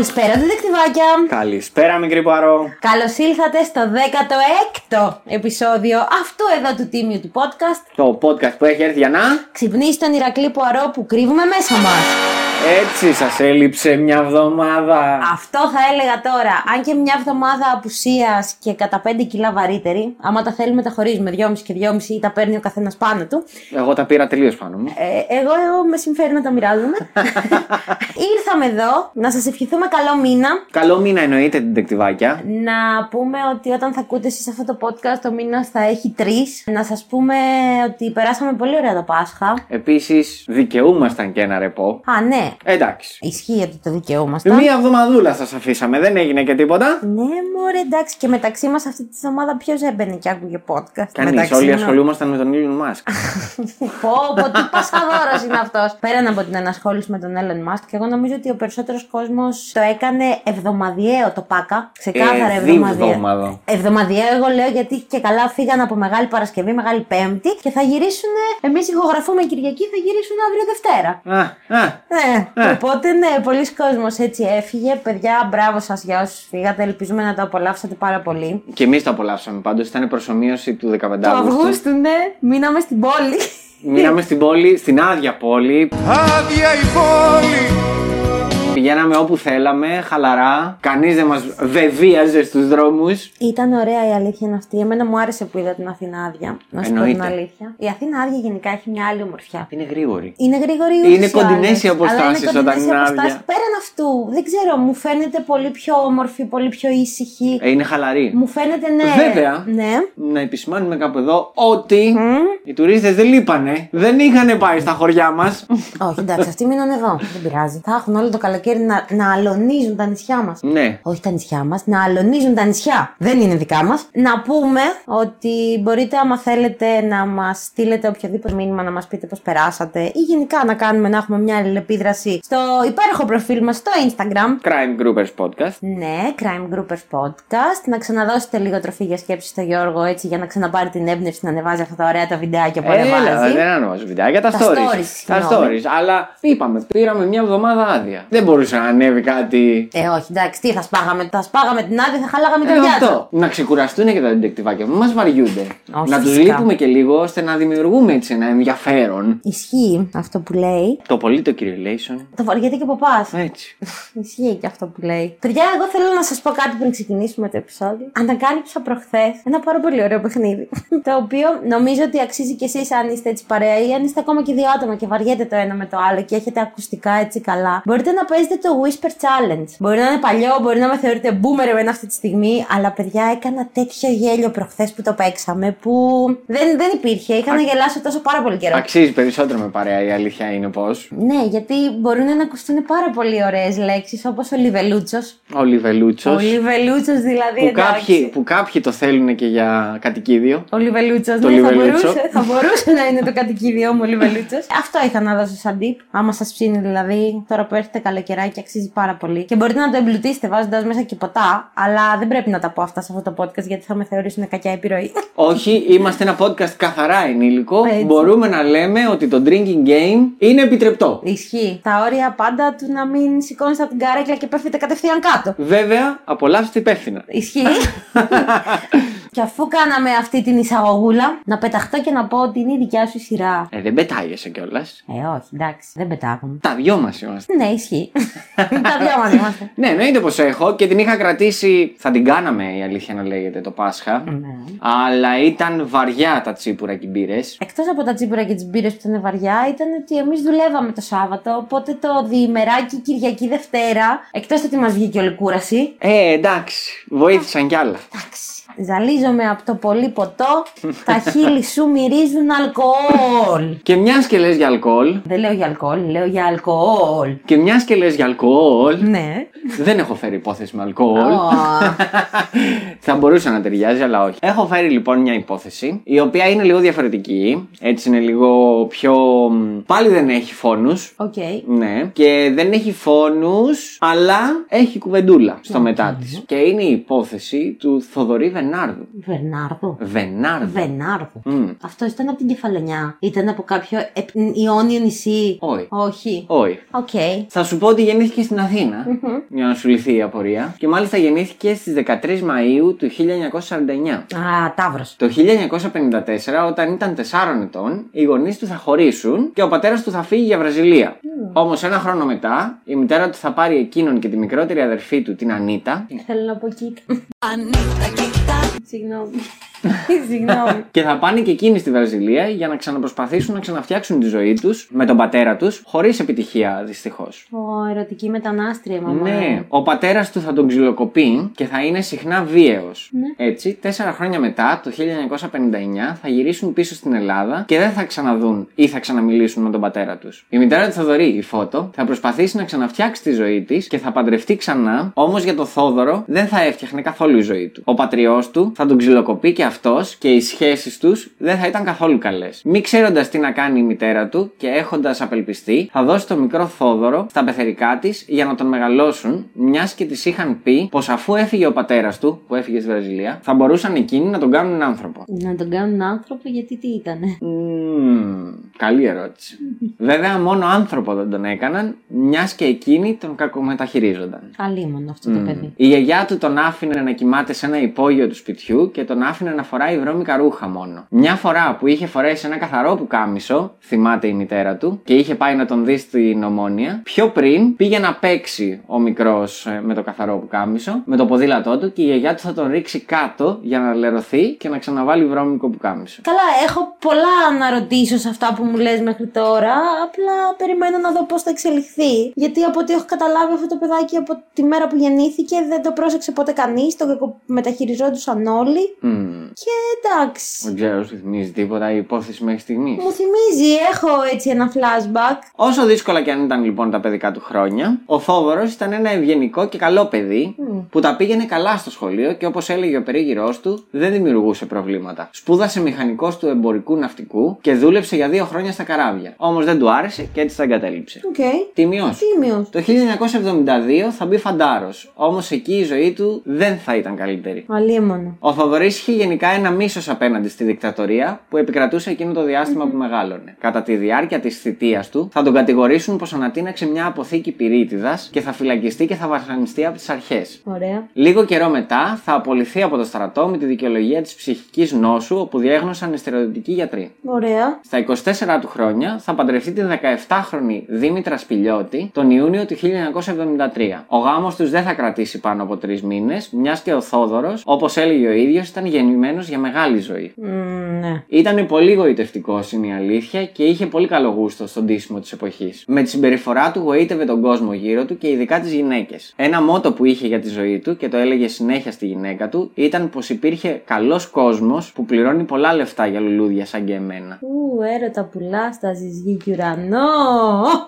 Καλησπέρα, διδεκτυβάκια. Καλησπέρα, μικρή Παρό. Καλώς ήλθατε στο 16ο επεισόδιο αυτού εδώ του τίμιου του podcast. Το podcast που έχει έρθει για να. Ξυπνήσει τον Ηρακλή Πουαρό που κρύβουμε μέσα μας. Έτσι σας έλειψε μια εβδομάδα. Αυτό θα έλεγα τώρα. Αν και μια εβδομάδα απουσίας και κατά 5 κιλά βαρύτερη, άμα τα θέλουμε τα χωρίζουμε 2,5 και 2,5 ή τα παίρνει ο καθένας πάνω του. Εγώ τα πήρα τελείως πάνω μου. Ε, εγώ, εγώ με συμφέρει να τα μοιράζουμε. Ήρθαμε εδώ να σας ευχηθούμε καλό μήνα. Καλό μήνα εννοείται την τεκτιβάκια. Να πούμε ότι όταν θα ακούτε εσείς αυτό το podcast, ο μήνας θα έχει τρεις. Να σας πούμε ότι περάσαμε πολύ ωραία το Πάσχα. Επίσης, δικαιούμασταν και ένα ρεπό. Α, ναι. Εντάξει. Ισχύει ότι το δικαιούμαστε. Μία εβδομαδούλα σας αφήσαμε, δεν έγινε και τίποτα. Ναι, μωρέ, εντάξει. Και μεταξύ μας αυτή τη εβδομάδα ποιος έμπαινε και άκουγε podcast. Κανείς. Μεταξύ Όλοι μας; ασχολούμασταν με τον Elon Musk. Πω, πω, τι πασχαδόρος είναι αυτός. Πέραν από την ενασχόληση με τον Elon Musk, εγώ νομίζω ότι ο περισσότερος κόσμος το έκανε εβδομαδιαίο το πάκα. Ξεκάθαρα Ε, εβδομαδιαίο. διβδόμαδο. Εβδομαδιαίο, εγώ λέω γιατί και καλά φύγαν από Μεγάλη Παρασκευή, Μεγάλη Πέμπτη και θα γυρίσουν. Εμείς ηχογραφούμε Κυριακή, θα γυρίσουν αύριο Δευτέρα. Α, α. Ναι, Ε. οπότε ναι, πολλοί κόσμος έτσι έφυγε. Παιδιά, μπράβο σας για όσου φύγατε. Ελπίζουμε να το απολαύσατε πάρα πολύ. Και εμείς το απολαύσαμε πάντως. Ήταν προσωμείωση του 15 Το Αύγουστου. Αυγούστου, ναι, μείναμε στην πόλη. Μείναμε στην πόλη, στην άδεια πόλη. Άδεια η πόλη Πηγαίναμε όπου θέλαμε, χαλαρά. Κανείς δεν μας βεβίαζε στους δρόμους. Ήταν ωραία η αλήθεια είναι αυτή. Εμένα μου άρεσε που είδα την Αθήνα άδεια. Να σου πω την Εννοείται. αλήθεια. Η Αθήνα άδεια γενικά έχει μια άλλη ομορφιά. Είναι γρήγορη. Είναι γρήγορη η Είναι ούτως ή κοντινές άλλως, οι αποστάσεις αλλά είναι όταν κοντινές οι είναι αποστάσεις. άδεια. Πέραν αυτού, δεν ξέρω, μου φαίνεται πολύ πιο όμορφη, πολύ πιο ήσυχη. Ε, είναι χαλαρή. Μου φαίνεται ναι. Βέβαια. Ναι. Να επισημάνουμε κάπου εδώ ότι οι τουρίστες δεν λείπανε. Δεν είχαν πάει στα χωριά μας. Όχι, εντάξει, αυτοί μείνουν εδώ. Δεν πειράζει. Θα έχουν όλο το καλοκαίρι να, να αλωνίζουν τα νησιά μας. ναι. Όχι τα νησιά μας, να αλωνίζουν τα νησιά. Δεν είναι δικά μας. Να πούμε ότι μπορείτε, άμα θέλετε, να μας στείλετε οποιοδήποτε μήνυμα να μας πείτε πώς περάσατε ή γενικά να κάνουμε να έχουμε μια αλληλεπίδραση στο υπέροχο προφίλ μας στο Instagram. Crime Groupers Podcast. Ναι, Crime Groupers Podcast. Να ξαναδώσετε λίγο τροφή για σκέψη στο Γιώργο έτσι για να ξαναπάρει την έμπνευση να ανεβάζει αυτά τα ωραία τα βιντεάκια που Έλα, ανεβάζει. δεν ανεβάζω βιντεάκια, τα, Τα stories. stories, τα συγγνώμη. stories. Αλλά είπαμε, πήραμε μια εβδομάδα άδεια. Δεν μπορούσε να ανέβει κάτι. Ε, όχι, εντάξει, τι θα σπάγαμε, θα σπάγαμε την άδεια, θα χαλάγαμε την Ε, πιάτσα. αυτό. Να ξεκουραστούν και τα detectivάκια. Μην μα βαριούνται. Όχι, να τους φυσικά. λείπουμε και λίγο ώστε να δημιουργούμε έτσι ένα ενδιαφέρον. Ισχύει αυτό που λέει. Το πολύ το correlation. Το βαριέται και ο παπάς. Έτσι. Ισχύει και αυτό που λέει. Παιδιά, εγώ θέλω να σας πω κάτι πριν ξεκινήσουμε το επεισόδιο. Ανακάλυψα προχθές ένα πάρα πολύ ωραίο παιχνίδι. το οποίο νομίζω ότι αξίζει κι εσείς αν είστε έτσι παρέα ή αν είστε ακόμα και δύο άτομα και βαριέτε το ένα με το άλλο και έχετε ακουστικά έτσι καλά. Μπορείτε να παίζετε το Whisper Challenge. Μπορεί να είναι παλιό, μπορεί να με θεωρείτε boomer εμένα αυτή τη στιγμή, αλλά παιδιά έκανα τέτοιο γέλιο προχθές που το παίξαμε που δεν, δεν υπήρχε. Είχα να γελάσω τόσο πάρα πολύ καιρό. Αξίζει περισσότερο με παρέα, η αλήθεια είναι πως. Ναι, γιατί μπορούν να ακουστούν πάρα πολύ ωραίες λέξεις όπως ο Λιβελούτσος. Ο Λιβελούτσος. Ο Λιβελούτσος δηλαδή. Που εντάξει. κάποιοι, που κάποιοι το θέλουν και για κατοικίδιο. Ο Λιβελούτσος, Το ναι, θα Λιβελούτσο. μπορούσε, θα μπορούσε να είναι το κατοικίδιό μου ο Λιβελούτσος. Αυτό είχα να δώσω σαν tip. Άμα σας ψήνει δηλαδή, τώρα που έρχεται καλοκαιράκι, αξίζει πάρα πολύ. Και μπορείτε να το εμπλουτίσετε βάζοντας μέσα και ποτά, αλλά δεν πρέπει να τα πω αυτά σε αυτό το podcast γιατί θα με θεωρήσουν κακιά επιρροή. Όχι, είμαστε ένα podcast καθαρά ενήλικο. Έτσι. Μπορούμε να λέμε ότι το drinking game είναι επιτρεπτό. Ισχύει. Τα όρια πάντα του να μην σηκώνεστε από την καρέκλα και πέφτετε κατευθείαν κάτω. Βέβαια, απολαύστε υπεύθυνα. Ισχύει. και αφού κάναμε αυτή την εισαγωγούλα, να πεταχτώ και να πω ότι είναι η δικιά σου η σειρά. Ε, δεν πετάγεσαι κιόλας. Ε, όχι, εντάξει, δεν πετάγαμε. Τα δυο μας είμαστε. Ναι, ισχύει. Τα δυο μας είμαστε. Ναι, εννοείται πως έχω και την είχα κρατήσει. Θα την κάναμε η αλήθεια να λέγεται το Πάσχα. Ναι. Αλλά ήταν βαριά τα τσίπουρα και μπύρες. Εκτός από τα τσίπουρα και τις μπύρες που ήταν βαριά, ήταν ότι εμείς δουλεύαμε το Σάββατο. Οπότε το διημεράκι Κυριακή Δευτέρα, εκτός ότι μας βγήκε όλη κούραση. Ε, εντάξει, βοήθησαν κι άλλα. Εντάξει. Ζαλίζομαι από το πολύ ποτό. Τα χείλη σου μυρίζουν αλκοόλ. Και μιας και λες για αλκοόλ. Δεν λέω για αλκοόλ, λέω για αλκοόλ. Και μιας και λες για αλκοόλ. Ναι. Δεν έχω φέρει υπόθεση με αλκοόλ. Ω, Θα μπορούσε να ταιριάζει, αλλά όχι. Έχω φέρει λοιπόν μια υπόθεση, η οποία είναι λίγο διαφορετική. Έτσι είναι λίγο πιο. Πάλι δεν έχει φόνους. Οκ. Ναι. Και δεν έχει φόνους, αλλά έχει κουβεντούλα στο μετά της. Και είναι η υπόθεση του Θοδωρή Βενάρδου. Βερνάρδο. Βενάρδου. Βενάρδο. Μμ. Αυτό ήταν από την Κεφαλονιά. Ήταν από κάποιο επ- Ιόνιο νησί. Όχι. Όχι. Όχι. Οκ. Θα σου πω ότι γεννήθηκε στην αθηνα για να σου λυθεί η απορία. Και μάλιστα γεννήθηκε στις 13 Μαΐου του 1949. Α, Ταύρο. Το 1954, όταν ήταν 4 ετών, οι γονείς του θα χωρίσουν και ο πατέρας του θα φύγει για Βραζιλία. Όμως ένα χρόνο μετά, η μητέρα του θα πάρει εκείνον και τη μικρότερη αδερφή του, την Ανίτα, Θέλω να πω κοίτα. Συγγνώμη. Συγγνώμη. και θα πάνε και εκείνοι στη Βραζιλία για να ξαναπροσπαθήσουν να ξαναφτιάξουν τη ζωή τους με τον πατέρα τους, χωρίς επιτυχία δυστυχώς. Ω, ερωτική μετανάστρια, μαμά. Ναι, ο πατέρας του θα τον ξυλοκοπεί και θα είναι συχνά βίαιος. Έτσι, τέσσερα χρόνια μετά, το 1959, θα γυρίσουν πίσω στην Ελλάδα και δεν θα ξαναδούν ή θα ξαναμιλήσουν με τον πατέρα τους. Η μητέρα του Θοδωρή, η Φώτο, θα προσπαθήσει να ξαναφτιάξει τη ζωή της και θα παντρευτεί ξανά, όμως για το Θόδωρο δεν θα έφτιαχνε καθόλου η ζωή του. Ο πατριός του θα τον ξυλοκοπεί και αυτός και οι σχέσεις τους δεν θα ήταν καθόλου καλές. Μη ξέροντας τι να κάνει η μητέρα του και έχοντας απελπιστεί, θα δώσει το μικρό Θόδωρο στα πεθερικά της για να τον μεγαλώσουν, μιας και της είχαν πει πως αφού έφυγε ο πατέρας του, που έφυγε στη Βραζιλία, θα μπορούσαν εκείνοι να τον κάνουν άνθρωπο. Να τον κάνουν άνθρωπο γιατί τι ήτανε; Μμμ, καλή ερώτηση. Βέβαια, μόνο άνθρωπο δεν τον έκαναν, μιας και εκείνοι τον κακομεταχειρίζονταν. Αλίμονο αυτό το παιδί. Η γιαγιά του τον άφηνε να κοιμάται σε ένα υπόγειο του σπιτιού και τον άφηνε να φοράει βρώμικα ρούχα μόνο. Μια φορά που είχε φορέσει ένα καθαρό πουκάμισο, θυμάται η μητέρα του, και είχε πάει να τον δει στην ομόνια, πιο πριν πήγε να παίξει ο μικρός με το καθαρό πουκάμισο, με το ποδήλατό του και η γιαγιά του θα τον ρίξει κάτω για να λερωθεί και να ξαναβάλει βρώμικο πουκάμισο. Καλά, έχω πολλά να ρωτήσω σε αυτά που μου λες μέχρι τώρα. Απλά περιμένω να δω πώς θα εξελιχθεί. Γιατί από ό,τι έχω καταλάβει αυτό το παιδάκι από τη μέρα που γεννήθηκε δεν το πρόσεξε ποτέ κανείς. Το μεταχειριζόντουσαν όλοι. Μμμ. Και εντάξει. Δεν ξέρω, σου θυμίζει τίποτα η υπόθεση μέχρι στιγμής; Μου θυμίζει, έχω έτσι ένα flashback. Όσο δύσκολα και αν ήταν λοιπόν τα παιδικά του χρόνια, ο Θόδωρος ήταν ένα ευγενικό και καλό παιδί που τα πήγαινε καλά στο σχολείο και όπως έλεγε ο περίγυρός του, δεν δημιουργούσε προβλήματα. Σπούδασε μηχανικός του εμπορικού ναυτικού και δούλεψε για δύο χρόνια στα καράβια. Όμως δεν του άρεσε και έτσι τα εγκατέλειψε. Οκ. Τιμιό. Τίμιο. Το 1972 θα μπει φαντάρος, όμως εκεί η ζωή του δεν θα ήταν καλύτερη. Αλίμονο. Ο Θοδωρής είχε γενικά ένα μίσος απέναντι στη δικτατορία που επικρατούσε εκείνο το διάστημα που μεγάλωνε. Κατά τη διάρκεια της θητείας του θα τον κατηγορήσουν πως ανατείναξε μια αποθήκη πυρίτιδας και θα φυλακιστεί και θα βασανιστεί από τις αρχές. Ωραία. Λίγο καιρό μετά θα απολυθεί από το στρατό με τη δικαιολογία της ψυχικής νόσου όπου διέγνωσαν στερεοδυτικοί γιατροί. Ωραία. Στα 24 του χρόνια θα παντρευτεί την 17χρονη Δήμητρα Σπηλιώτη τον Ιούνιο του 1973. Ο γάμος τους δεν θα κρατήσει πάνω από τρεις μήνες, μιας και ο Θόδωρος, όπως έλεγε ο ίδιος, ήταν γεννημένο για μεγάλη ζωή. Μμμ, ναι. Ήταν πολύ γοητευτικός, είναι η αλήθεια, και είχε πολύ καλό γούστο στον ντύσιμο της εποχής. Με τη συμπεριφορά του γοήτευε τον κόσμο γύρω του και ειδικά τις γυναίκες. Ένα μότο που είχε για τη ζωή του και το έλεγε συνέχεια στη γυναίκα του ήταν πως υπήρχε καλός κόσμος που πληρώνει πολλά λεφτά για λουλούδια σαν και εμένα. Ου, έρωτα πουλά στα ζυγή και ουρανό.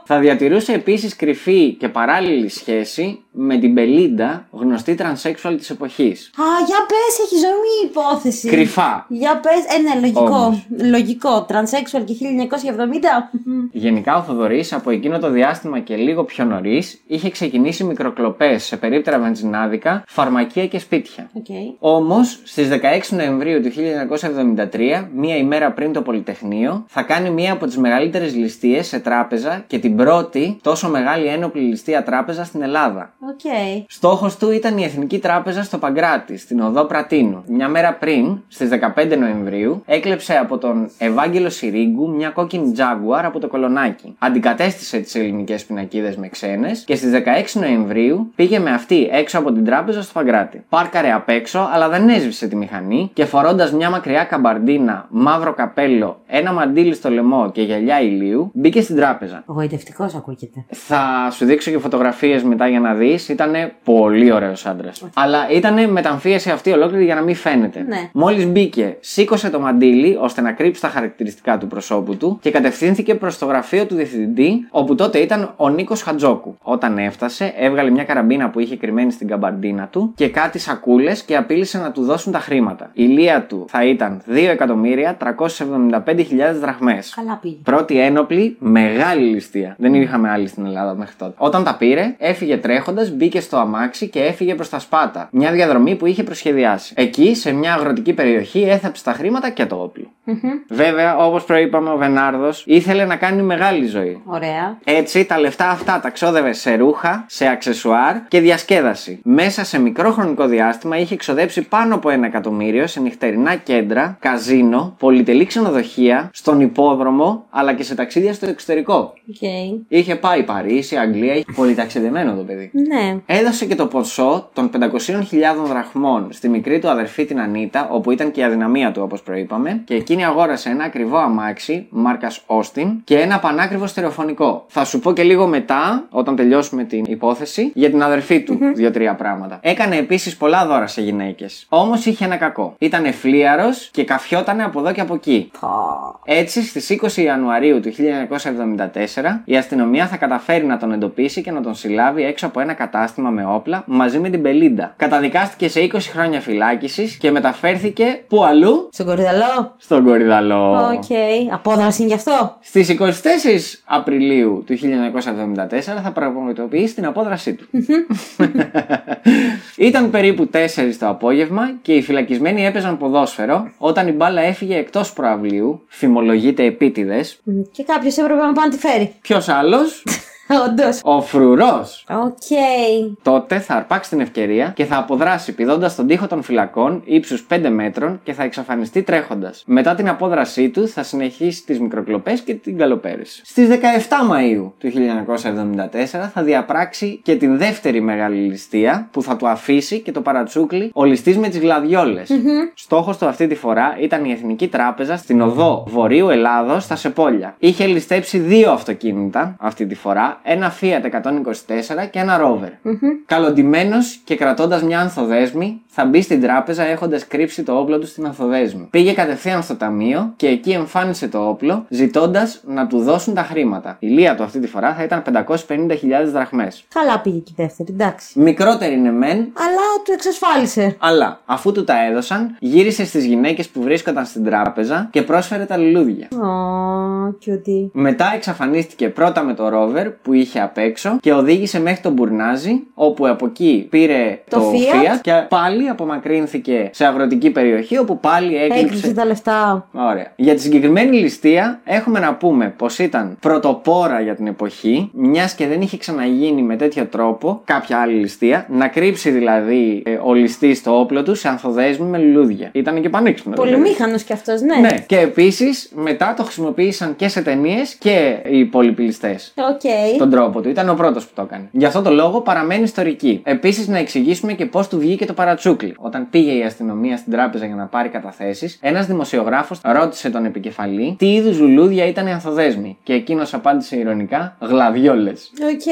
Θα διατηρούσε επίσης κρυφή και παράλληλη σχέση με την Μπελίντα, γνωστή τρανσέξουαλ της εποχής. Α, για πες, έχει ζωή η υπόθεση. Κρυφά. Για πες, ε, ναι, λογικό. Όμως. Λογικό. Τρανσέξουαλ και 1970. Γενικά ο Θοδωρής από εκείνο το διάστημα και λίγο πιο νωρίς είχε ξεκινήσει μικροκλοπές σε περίπτερα βενζινάδικα, φαρμακεία και σπίτια. Οκ. Όμως, στις 16 Νοεμβρίου του 1973, μία ημέρα πριν το Πολυτεχνείο, θα κάνει μία από τις μεγαλύτερες ληστείες σε τράπεζα και την πρώτη τόσο μεγάλη ένοπλη ληστεία τράπεζα στην Ελλάδα. Οκ. Στόχος του ήταν η Εθνική Τράπεζα στο Παγκράτη, στην οδό Πρατίνου. Μια μέρα πριν πριν, στις 15 Νοεμβρίου, έκλεψε από τον Ευάγγελο Σιρίγκου μια κόκκινη Jaguar από το κολονάκι. Αντικατέστησε τις ελληνικές πινακίδες με ξένες και στις 16 Νοεμβρίου πήγε με αυτή έξω από την τράπεζα στο Παγκράτη. Πάρκαρε απ' έξω, αλλά δεν έσβησε τη μηχανή και φορώντας μια μακριά καμπαρντίνα, μαύρο καπέλο, ένα μαντίλι στο λαιμό και γυαλιά ηλίου, μπήκε στην τράπεζα. Γοητευτικός ακούγεται. Θα σου δείξω και φωτογραφίες μετά για να δεις. Ήταν πολύ ωραίος άντρας. Αλλά ήταν μεταμφίεση αυτή ολόκληρη για να μην φαίνεται. Ναι. Μόλις μπήκε, σήκωσε το μαντίλι ώστε να κρύψει τα χαρακτηριστικά του προσώπου του και κατευθύνθηκε προς το γραφείο του διευθυντή, όπου τότε ήταν ο Νίκος Χατζόκου. Όταν έφτασε, έβγαλε μια καραμπίνα που είχε κρυμμένη στην καμπαρντίνα του και κάτι σακούλες και απείλησε να του δώσουν τα χρήματα. Η λία του θα ήταν 2.375.000 δραχμές. Καλά πήγε. Πρώτη ένοπλη, μεγάλη ληστεία. Δεν είχαμε άλλη στην Ελλάδα μέχρι τότε. Όταν τα πήρε, έφυγε τρέχοντας, μπήκε στο αμάξι και έφυγε προς τα Σπάτα. Μια διαδρομή που είχε προσχεδιάσει. Εκεί, σε μια αγροτική περιοχή, έθαψε τα χρήματα και το όπλο. Βέβαια, όπως προείπαμε, ο Βενάρδος ήθελε να κάνει μεγάλη ζωή. Ωραία. Έτσι, τα λεφτά αυτά τα ξόδευε σε ρούχα, σε αξεσουάρ και διασκέδαση. Μέσα σε μικρό χρονικό διάστημα είχε εξοδέψει πάνω από ένα εκατομμύριο σε νυχτερινά κέντρα, καζίνο, πολυτελή ξενοδοχεία, στον ιππόδρομο αλλά και σε ταξίδια στο εξωτερικό. Οκ. Είχε πάει Παρίσι, Αγγλία, είχε πολυταξιδεμένο το παιδί. Ναι. Έδωσε και το ποσό των 500.000 δραχμών στη μικρή του αδερφή την Ανίτα, όπου ήταν και η αδυναμία του όπως προείπαμε, και εκείνη αγόρασε ένα ακριβό αμάξι, μάρκας Austin, και ένα πανάκριβο στερεοφωνικό. Θα σου πω και λίγο μετά, όταν τελειώσουμε την υπόθεση, για την αδερφή του δύο-τρία πράγματα. Έκανε επίσης πολλά δώρα σε γυναίκες. Όμως είχε ένα κακό. Ήταν εφλίαρο και καφιότανε από εδώ και από εκεί. Έτσι, στις 20 Ιανουαρίου του 1974, η αστυνομία θα καταφέρει να τον εντοπίσει και να τον συλλάβει έξω από ένα κατάστημα με όπλα μαζί με την Πελίντα. Καταδικάστηκε σε 20 χρόνια φυλάκισης και μεταφέρθηκε που αλλού; Στον Κορυδαλλό. Στον Κορυδαλλό. Οκ. Απόδραση είναι γι' αυτό; Στις 24 Απριλίου του 1974 θα πραγματοποιήσει την απόδρασή του. Ήταν περίπου 4 το απόγευμα και οι φυλακισμένοι έπαιζαν ποδόσφαιρο όταν η μπάλα έφυγε εκτός προαυλίου, φημολογείται επίτηδες. Μ, Και κάποιος έπρεπε να πάει να τη φέρει. Ποιος άλλος; Όντως. Ο φρουρός. Οκ. Τότε θα αρπάξει την ευκαιρία και θα αποδράσει πηδώντας τον τοίχο των φυλακών ύψους 5 μέτρων και θα εξαφανιστεί τρέχοντας. Μετά την απόδρασή του θα συνεχίσει τις μικροκλοπές και την καλοπέρηση. Στις 17 Μαου του 1974 θα διαπράξει και την δεύτερη μεγάλη ληστεία που θα του αφήσει και το παρατσούκλι ο ληστής με τις γλαδιόλε. Στόχος του αυτή τη φορά ήταν η Εθνική Τράπεζα στην οδό Βορείου Ελλάδος στα Σεπόλια. Είχε ληστέψει δύο αυτοκίνητα αυτή τη φορά, ένα Fiat 124 και ένα Rover. Καλοντημένος και κρατώντας μια ανθοδέσμη, θα μπει στην τράπεζα έχοντας κρύψει το όπλο του στην ανθοδέσμη. Πήγε κατευθείαν στο ταμείο και εκεί εμφάνισε το όπλο, ζητώντας να του δώσουν τα χρήματα. Η λία του αυτή τη φορά θα ήταν 550.000 δραχμές. Καλά πήγε και η δεύτερη, εντάξει. Μικρότερη είναι μεν, Αλλά του εξασφάλισε. αλλά αφού του τα έδωσαν, γύρισε στις γυναίκες που βρίσκονταν στην τράπεζα και πρόσφερε τα λουλούδια. Ω, κιούτι. Μετά εξαφανίστηκε πρώτα με το ρόβερ που είχε απ' έξω και οδήγησε μέχρι τον Μπουρνάζι, όπου από εκεί πήρε Το το, Fiat. Fiat και πάλι απομακρύνθηκε σε αγροτική περιοχή όπου πάλι Έκλειψε έκλειψε. τα λεφτά. Ωραία. Για τη συγκεκριμένη ληστεία έχουμε να πούμε πως ήταν πρωτοπόρα για την εποχή, μιας και δεν είχε ξαναγίνει με τέτοιο τρόπο κάποια άλλη ληστεία, να κρύψει δηλαδή ε, ο ληστής το όπλο του σε ανθοδέσμη με λουλούδια. Ήταν και πανίξυπνο. δηλαδή. Πολυμήχανο κι αυτός, ναι. Ναι, και επίσης μετά το χρησιμοποίησαν και σε ταινίες και οι υπόλοιποι ληστές. Οκ. Τον τρόπο του. Ήταν ο πρώτος που το έκανε. Γι' αυτό το λόγο παραμένει ιστορική. Επίσης, να εξηγήσουμε και πώς του βγήκε το παρατσούκλι. Όταν πήγε η αστυνομία στην τράπεζα για να πάρει καταθέσεις, ένας δημοσιογράφος ρώτησε τον επικεφαλή τι είδους λουλούδια ήταν οι ανθοδέσμες. Και εκείνος απάντησε ειρωνικά γλαδιόλες. Οκ.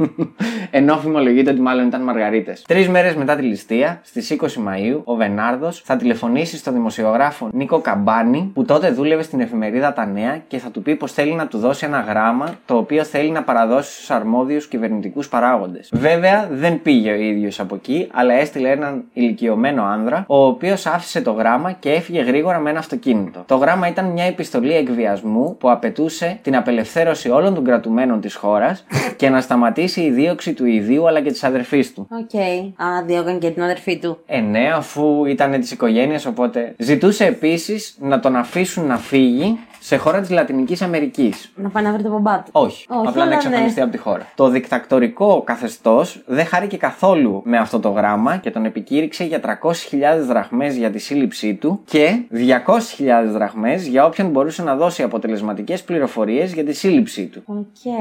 Ενώ φημολογείται ότι μάλλον ήταν μαργαρίτες. Τρεις μέρες μετά τη ληστεία, στις 20 Μαΐου, ο Βενάρδος θα τηλεφωνήσει στον δημοσιογράφο Νίκο Καμπάνη, που τότε δούλευε στην εφημερίδα Τα Νέα και θα του πει πως θέλει να του δώσει ένα γράμμα το οποίο θέλει να παραδώσει στους αρμόδιους κυβερνητικούς παράγοντες. Βέβαια, δεν πήγε ο ίδιος από εκεί, αλλά έστειλε έναν ηλικιωμένο άνδρα, ο οποίος άφησε το γράμμα και έφυγε γρήγορα με ένα αυτοκίνητο. Το γράμμα ήταν μια επιστολή εκβιασμού που απαιτούσε την απελευθέρωση όλων των κρατουμένων της χώρας και να σταματήσει η δίωξη του ιδίου αλλά και της αδερφής του. Οκ. Α, διώκαν και την αδερφή του. Ε, ναι, αφού ήταν της οικογένειας, οπότε. Ζητούσε επίσης να τον αφήσουν να φύγει σε χώρα της Λατινικής Αμερικής. Να πάει να βρει τον μπαμπά του. Όχι, Όχι, απλά να αλλά εξαφανιστεί ναι. από τη χώρα. Το δικτατορικό καθεστώς δεν χάρηκε καθόλου με αυτό το γράμμα και τον επικήρυξε για 300.000 δραχμές για τη σύλληψή του και 200.000 δραχμές για όποιον μπορούσε να δώσει αποτελεσματικές πληροφορίες για τη σύλληψή του. Οκ.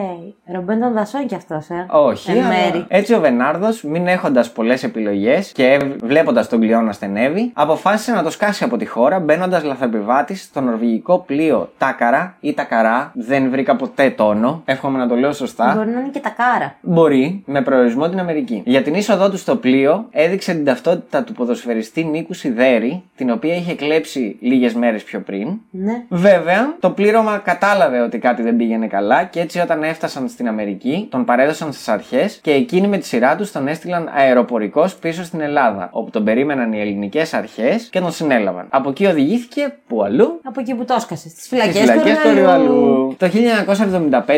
Ρομπέν των δασών κι αυτός, ε. Όχι. Εν αλλά μέρει. Έτσι ο Βενάρδος, μην έχοντας πολλές επιλογές και βλέποντας τον κλοιό να στενεύει, αποφάσισε να το σκάσει από τη χώρα μπαίνοντας λαθρεπιβάτης στο νορβηγικό πλοίο Τάκαρα ή Τακαρά. Δεν βρήκα ποτέ τόνο. Εύχομαι να το λέω σωστά. Μπορεί να είναι και τα κάρα. Μπορεί, με προορισμό την Αμερική. Για την είσοδό του στο πλοίο έδειξε την ταυτότητα του ποδοσφαιριστή Νίκου Σιδέρη, την οποία είχε κλέψει λίγες μέρες πιο πριν. Ναι. Βέβαια, το πλήρωμα κατάλαβε ότι κάτι δεν πήγαινε καλά και έτσι όταν έφτασαν στην Αμερική, τον παρέδωσαν στις αρχές και εκείνοι με τη σειρά τους τον έστειλαν αεροπορικός πίσω στην Ελλάδα, όπου τον περίμεναν οι ελληνικές αρχές και τον συνέλαβαν. Από εκεί οδηγήθηκε που αλλού Από εκεί που το έσκασε. Στι Στις φυλακές φυλακές του Ριβαλού. Ριβαλού. Το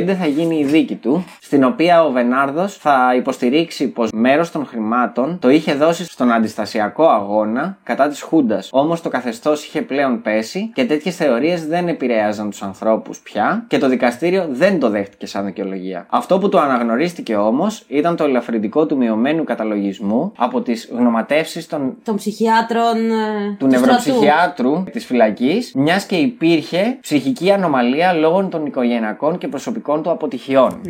1975 θα γίνει η δίκη του, στην οποία ο Βενάρδος θα υποστηρίξει πως μέρος των χρημάτων το είχε δώσει στον αντιστασιακό αγώνα κατά της Χούντας. Όμως το καθεστώς είχε πλέον πέσει και τέτοιες θεωρίες δεν επηρέαζαν τους ανθρώπους πια και το δικαστήριο δεν το δέχτηκε σαν δικαιολογία. Αυτό που το αναγνωρίστηκε όμως ήταν το ελαφρυντικό του μειωμένου καταλογισμού από τις γνωματεύσεις των Των ψυχιάτρων. ε, του στρατού. νευροψυχιάτρου της φυλακής, μιας και υπήρχε ψυχική ανομαλία λόγω των οικογενειακών και προσωπικών του αποτυχιών.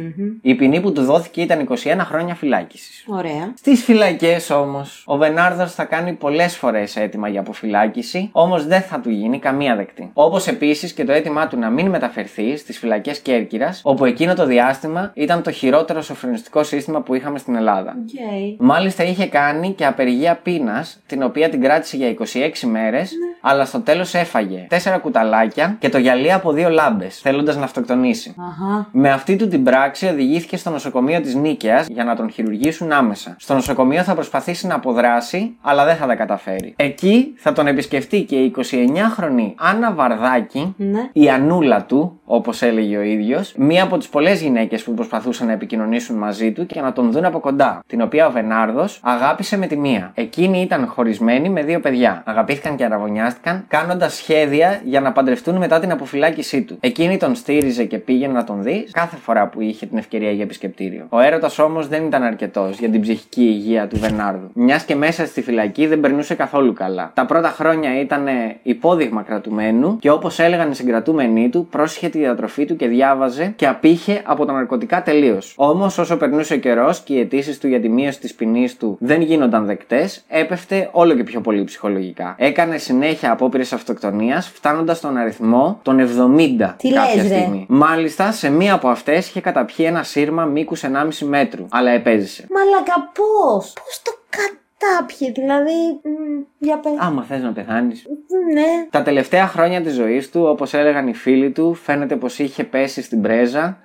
Η ποινή που του δόθηκε ήταν 21 χρόνια φυλάκισης. Ωραία. Στις φυλακές όμως, ο Βενάρδος θα κάνει πολλές φορές αίτημα για αποφυλάκηση, όμως δεν θα του γίνει καμία δεκτή. Όπως επίσης και το αίτημά του να μην μεταφερθεί στις φυλακές Κέρκυρας, όπου εκείνο το διάστημα ήταν το χειρότερο σοφρονιστικό σύστημα που είχαμε στην Ελλάδα. Οκ. Μάλιστα είχε κάνει και απεργία πείνας, την οποία την κράτησε για 26 μέρες, αλλά στο τέλος έφαγε 4 κουταλάκια και το γυαλί από δύο λάμπες, θέλοντας να αυτοκτονήσει. Αχα. Με αυτή του την πράξη οδηγήθηκε στο νοσοκομείο της Νίκαιας για να τον χειρουργήσουν άμεσα. Στο νοσοκομείο θα προσπαθήσει να αποδράσει, αλλά δεν θα τα καταφέρει. Εκεί θα τον επισκεφτεί και η 29χρονη Άννα Βαρδάκη, Ναι. η Ανούλα του, όπως έλεγε ο ίδιος, μία από τις πολλές γυναίκες που προσπαθούσαν να επικοινωνήσουν μαζί του και να τον δουν από κοντά, την οποία ο Βενάρδος αγάπησε με τη μία. Εκείνη ήταν χωρισμένη με δύο παιδιά. Αγαπήθηκαν και αρραβωνιάστηκαν, κάνοντας σχέδια για να παντρευτούν μετά την αποφυλάκησή του. Εκείνη τον στήριζε και πήγαινε να τον δεις κάθε φορά που είχε την ευκαιρία για επισκεπτήριο. Ο έρωτας όμως δεν ήταν αρκετός για την ψυχική υγεία του Βενάρδου. Μιας και μέσα στη φυλακή δεν περνούσε καθόλου καλά. Τα πρώτα χρόνια ήταν υπόδειγμα κρατουμένου και όπως έλεγαν οι συγκρατούμενοι του, πρόσχε τη διατροφή του και διάβαζε και απήχε από τα ναρκωτικά τελείως. Όμως όσο περνούσε ο καιρός και οι αιτήσεις του για τη μείωση της ποινής του δεν γίνονταν δεκτές, έπεφτε όλο και πιο πολύ ψυχολογικά. Έκανε συνέχεια απόπειρες αυτοκτονίας, φτάνοντας στον αριθμό των 70 Τι κάποια λες, ρε; στιγμή. Μάλιστα, σε μία από αυτές είχε καταπιεί ένα σύρμα μήκους 1,5 μέτρου, αλλά επέζησε. Μαλακα πώς; Πώς το κατάπιε, δηλαδή. μ, για πες. Άμα θες να πεθάνεις. Ναι. Τα τελευταία χρόνια της ζωής του, όπως έλεγαν οι φίλοι του, φαίνεται πως είχε πέσει στην πρέζα Α,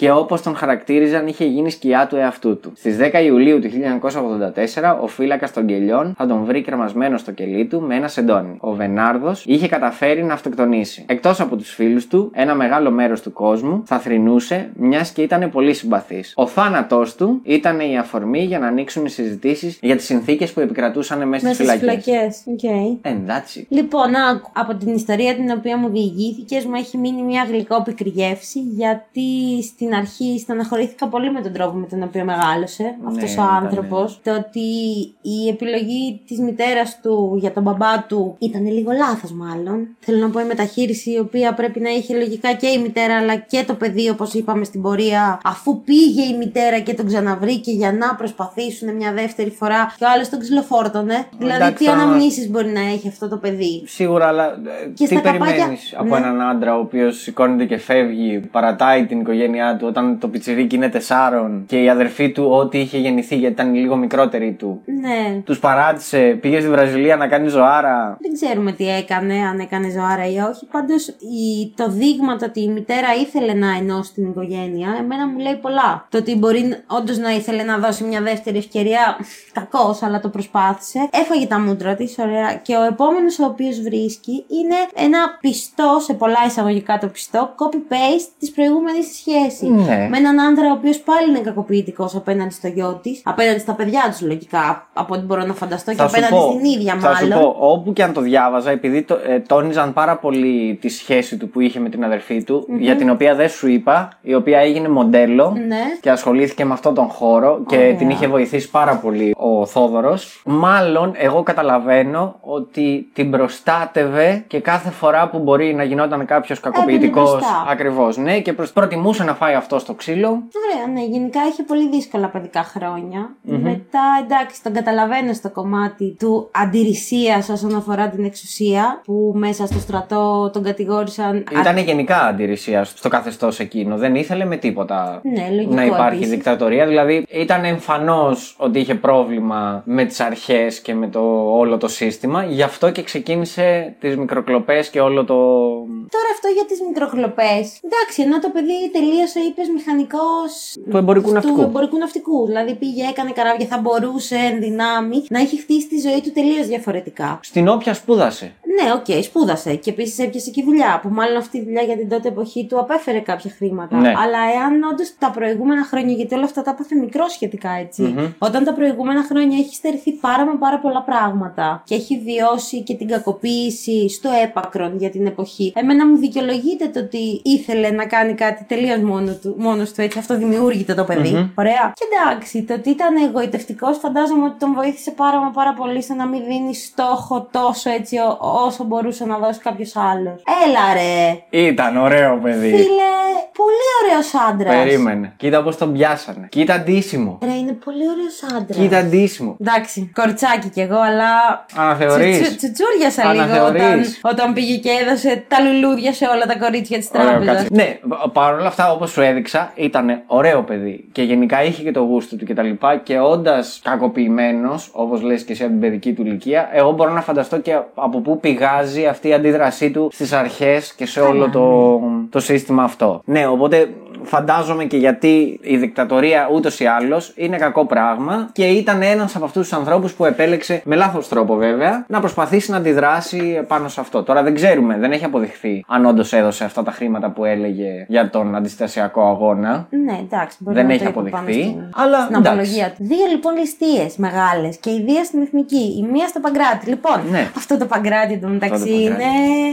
και όπως τον χαρακτήριζαν είχε γίνει σκιά του εαυτού του. Στις 10 Ιουλίου του 1984, ο φύλακας των κελιών θα τον βρει κρεμασμένο στο κελί του με ένα σεντόνι. Ο Βενάρδος είχε καταφέρει να αυτοκτονήσει. Εκτός από τους φίλους του, ένα μεγάλο μέρος του κόσμου θα θρυνούσε, μιας και ήταν πολύ συμπαθής. Ο θάνατός του ήταν η αφορμή για να ανοίξουν οι συζητήσεις για τις συνθήκες που επικρατούσαν μέσα Μέσα στις στις φυλακές. φυλακές. Οκ. Εντάξει. Λοιπόν, άκου, από την ιστορία την οποία μου διηγήθηκες, μου έχει μείνει μια γλυκόπικρη γεύση, γιατί στην αρχή στεναχωρήθηκα πολύ με τον τρόπο με τον οποίο μεγάλωσε αυτός ο ήταν, άνθρωπος. Το ότι η επιλογή της μητέρας του για τον μπαμπά του ήταν λίγο λάθος, μάλλον. Θέλω να πω η μεταχείριση η οποία πρέπει να είχε λογικά και η μητέρα αλλά και το παιδί, όπως είπαμε στην πορεία, αφού πήγε η μητέρα και τον ξαναβρήκε για να προσπαθήσουν μια δεύτερη φορά και ο άλλος τον ξυλοφόρτωνε. Δηλαδή, Εντάξει, τι τώρα- αναμνήσεις μπορεί να έχει αυτό το παιδί; Σίγουρα, αλλά ε, Και τι στα καπάκια- περιμένεις από Ναι. έναν άντρα ο οποίος σηκώνεται και φεύγει, παρατάει την οικογένειά του όταν το πιτσιρίκι είναι τεσσάρων και η αδερφή του ό,τι είχε γεννηθεί γιατί ήταν λίγο μικρότερη του. Ναι. Τους παράτησε, πήγε στη Βραζιλία να κάνει ζωάρα. Δεν ξέρουμε τι έκανε, αν έκανε ζωάρα ή όχι. Πάντως το δείγμα το ότι η μητέρα ήθελε να ενώσει την οικογένεια, εμένα μου λέει πολλά. Το ότι μπορεί όντως να ήθελε να δώσει μια δεύτερη ευκαιρία, κακός, αλλά το προσπάθησε. Έφαγε τα μούτρα της, ωραία. Και ο επόμενος ο οποίος βρίσκει είναι ένα πιστό, σε πολλά εισαγωγικά το πιστό, copy-paste της προηγούμενης σχέσης. Ναι. Με έναν άντρα ο οποίος πάλι είναι κακοποιητικός απέναντι στο γιο της, απέναντι στα παιδιά τους λογικά, από ό,τι μπορώ να φανταστώ, και Θα σου απέναντι πω, στην ίδια θα μάλλον. σου πω, όπου και αν το διάβαζα, επειδή το, ε, τόνιζαν πάρα πολύ τη σχέση του που είχε με την αδερφή του, για την οποία δεν σου είπα, η οποία έγινε μοντέλο Ναι. και ασχολήθηκε με αυτόν τον χώρο και Ωραία. την είχε βοηθήσει πάρα πολύ ο Θόδωρος. Μάλλον εγώ καταλαβαίνω ότι την προστάτευε και κάθε φορά που μπορεί να γινόταν κάποιος κακοποιητικός. μπροστά. Ακριβώς, ναι, και προς- προτιμούσε να φάει αυτό στο ξύλο. Ωραία, ναι, γενικά είχε πολύ δύσκολα παιδικά χρόνια. Μετά, εντάξει, τον καταλαβαίνω στο κομμάτι του αντιρρησίας όσον αφορά την εξουσία, που μέσα στο στρατό τον κατηγόρησαν. Ήταν γενικά αντιρρησίας στο καθεστώς εκείνο. Δεν ήθελε με τίποτα Ναι, λογικό να υπάρχει επίσης. δικτατορία. Δηλαδή ήταν εμφανώς ότι είχε πρόβλημα με τις αρχές και με το όλο το σύστημα. Γι' αυτό και ξεκίνησε τις μικροκλοπές και όλο το. Τώρα αυτό για τις μικροκλοπές. Εντάξει, ενώ το παιδί τελείωσε, είπες μηχανικός. Του εμπορικού ναυτικού. Του εμπορικού ναυτικού. Δηλαδή πήγε, έκανε καράβια, θα μπορούσε εν δυνάμει να έχει χτίσει τη ζωή του τελείως διαφορετικά. Στην οποία σπούδασε. Ναι, οκ, σπούδασε. Και επίσης έπιασε και δουλειά. Που μάλλον αυτή η δουλειά για την τότε εποχή του απέφερε κάποια χρήματα. Ναι. Αλλά εάν όντως τα προηγούμενα χρόνια, γιατί όλα αυτά τα έπαθε μικρό σχετικά έτσι, όταν τα προηγούμενα χρόνια έχει στερηθεί πάρα μα πάρα πολλά πράγματα και έχει βιώσει και την κακοποίηση στο έπακρον για την εποχή, εμένα μου δικαιολογείται το ότι ήθελε να κάνει κάτι τελείως μόνο του, μόνος του έτσι. Αυτοδημιούργητο το παιδί Ωραία. Και εντάξει, το ότι ήταν γοητευτικός, φαντάζομαι ότι τον βοήθησε πάρα μα πάρα πολύ στο να μην δίνει στόχο τόσο έτσι ό- όσο μπορούσε να δώσει κάποιος άλλος. Έλα ρε! Ήταν ωραίο παιδί. Φίλε, πολύ ωραίος άντρας. Περίμενε. Κοίτα πώς τον πιάσανε. Κοίτα ντύσιμο. Ρε, είναι πολύ ωραίος άντρας. Κοίτα ντύσιμο. Εντάξει, κορτσάκι κι εγώ, αλλά. Αναθεωρείς. Τσου- τσου- Τσουτσούριασα λίγο όταν, Αναθεωρείς. όταν πήγε και έδωσε τα λουλούδια σε όλα τα κορίτσια της Ωραίο τράπεζας. κάτσι. Ναι, παρ' όλα αυτά, όπως σου έδειξα, ήταν ωραίο παιδί και γενικά είχε και το γούστο του κτλ. Και, και όντας κακοποιημένος, όπως λες και εσύ από την παιδική του ηλικία, εγώ μπορώ να φανταστώ και από πού πηγάζει αυτή η αντίδρασή του στις αρχές και σε όλο το, το σύστημα αυτό. Ναι, οπότε φαντάζομαι και γιατί η δικτατορία ούτως ή άλλως είναι κακό πράγμα και ήταν ένας από αυτούς τους ανθρώπους που επέλεξε, με λάθος τρόπο βέβαια, να προσπαθήσει να αντιδράσει πάνω σε αυτό. Τώρα δεν ξέρουμε, δεν έχει αποδειχθεί αν όντως έδωσε αυτά τα χρήματα που έλεγε για τον αντιστασιακό αγώνα. Ναι, εντάξει, μπορεί Δεν να έχει το είπε πάνω αποδειχθεί, στην, αλλά στην εντάξει. απολογία του. Δύο λοιπόν ληστείε μεγάλες και οι δύο στην εθνική. Η μία στο Παγκράτη. Λοιπόν, Ναι. αυτό το Παγκράτη εντωμεταξύ Αυτό το Παγκράτη.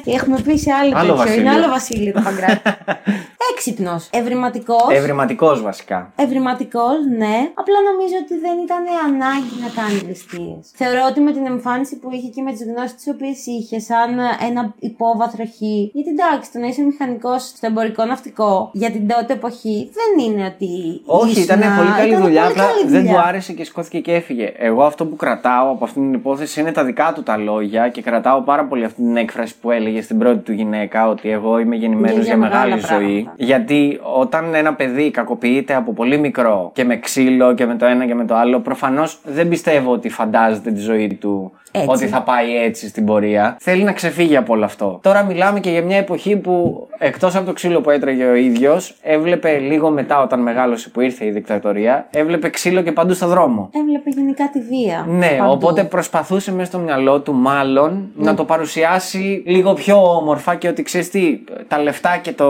είναι. Έχουμε πει σε άλλο, Άλλο τέτοιο. Είναι βασίλειο. άλλο βασίλειο το Παγκράτη. Έξυπνος, ευρηματικός. Ευρηματικός βασικά. Ευρηματικός, ναι. Απλά νομίζω ότι δεν ήταν ανάγκη να κάνει ληστείες. Θεωρώ ότι με την εμφάνιση που είχε και με τις γνώσεις τις οποίες είχε, σαν ένα υπόβαθρο χ. Γιατί εντάξει, το να είσαι μηχανικός στο εμπορικό ναυτικό για την τότε εποχή δεν είναι ότι. Όχι, ήσουν- ήταν πολύ καλή ήταν δουλειά. πολύ Απλά καλή δεν δουλειά. του άρεσε και σηκώθηκε και έφυγε. Εγώ αυτό που κρατάω από αυτήν την υπόθεση είναι τα δικά του τα λόγια και κρατάω πάρα πολύ αυτή την έκφραση που έλεγε στην πρώτη του γυναίκα ότι εγώ είμαι γεννημένος Για- για, για μεγάλη μεγάλα ζωή. Πράγματα. Γιατί όταν ένα παιδί κακοποιείται από πολύ μικρό και με ξύλο και με το ένα και με το άλλο, προφανώς δεν πιστεύω ότι φαντάζεται τη ζωή του Έτσι. ότι θα πάει έτσι στην πορεία. Θέλει να ξεφύγει από όλο αυτό. Τώρα μιλάμε και για μια εποχή που εκτός από το ξύλο που έτρεγε ο ίδιος, έβλεπε λίγο μετά όταν μεγάλωσε που ήρθε η δικτατορία, έβλεπε ξύλο και παντού στο δρόμο. Έβλεπε γενικά τη βία. Ναι, παντού. οπότε προσπαθούσε μέσα στο μυαλό του μάλλον να το παρουσιάσει λίγο πιο όμορφα και ότι ξέρεις τι, τα λεφτά και το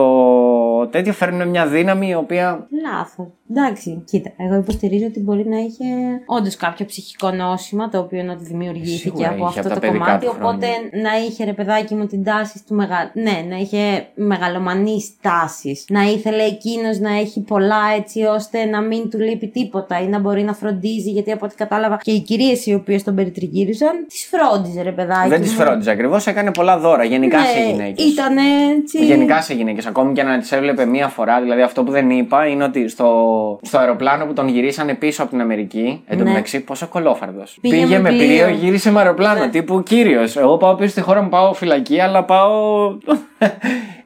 τέτοιο φέρνουν μια δύναμη η οποία. Λάθος. Εντάξει, κοίτα, εγώ υποστηρίζω ότι μπορεί να είχε όντως κάποιο ψυχικό νόσημα το οποίο να του δημιουργήθηκε Σίγουρα από είχε αυτό από τα το παιδικά κομμάτι. του Οπότε να είχε ρε παιδάκι μου την τάση του μεγα... Ναι, να είχε μεγαλομανείς τάσεις. Να ήθελε εκείνος να έχει πολλά έτσι ώστε να μην του λείπει τίποτα ή να μπορεί να φροντίζει. Γιατί από ό,τι κατάλαβα και οι κυρίες οι οποίες τον περιτριγύριζαν, τις φρόντιζε ρε παιδάκι. Δεν τις μου. φρόντιζε ακριβώς, έκανε πολλά δώρα γενικά σε Ναι, γυναίκες. Ήταν έτσι. Γενικά σε γυναίκες, ακόμη και να τις έβλεπε μία φορά. Δηλαδή, αυτό που δεν είπα είναι ότι στο, στο αεροπλάνο που τον γυρίσανε πίσω από την Αμερική, εν τω Ναι. μεταξύ, πόσο κολόφαρδος. Πήγε Πήγε, με με πλοίο. πλοίο, γύρισε με αεροπλάνο. Ναι. Τύπου κύριος. Εγώ πάω πίσω στη χώρα μου, πάω φυλακή, αλλά πάω.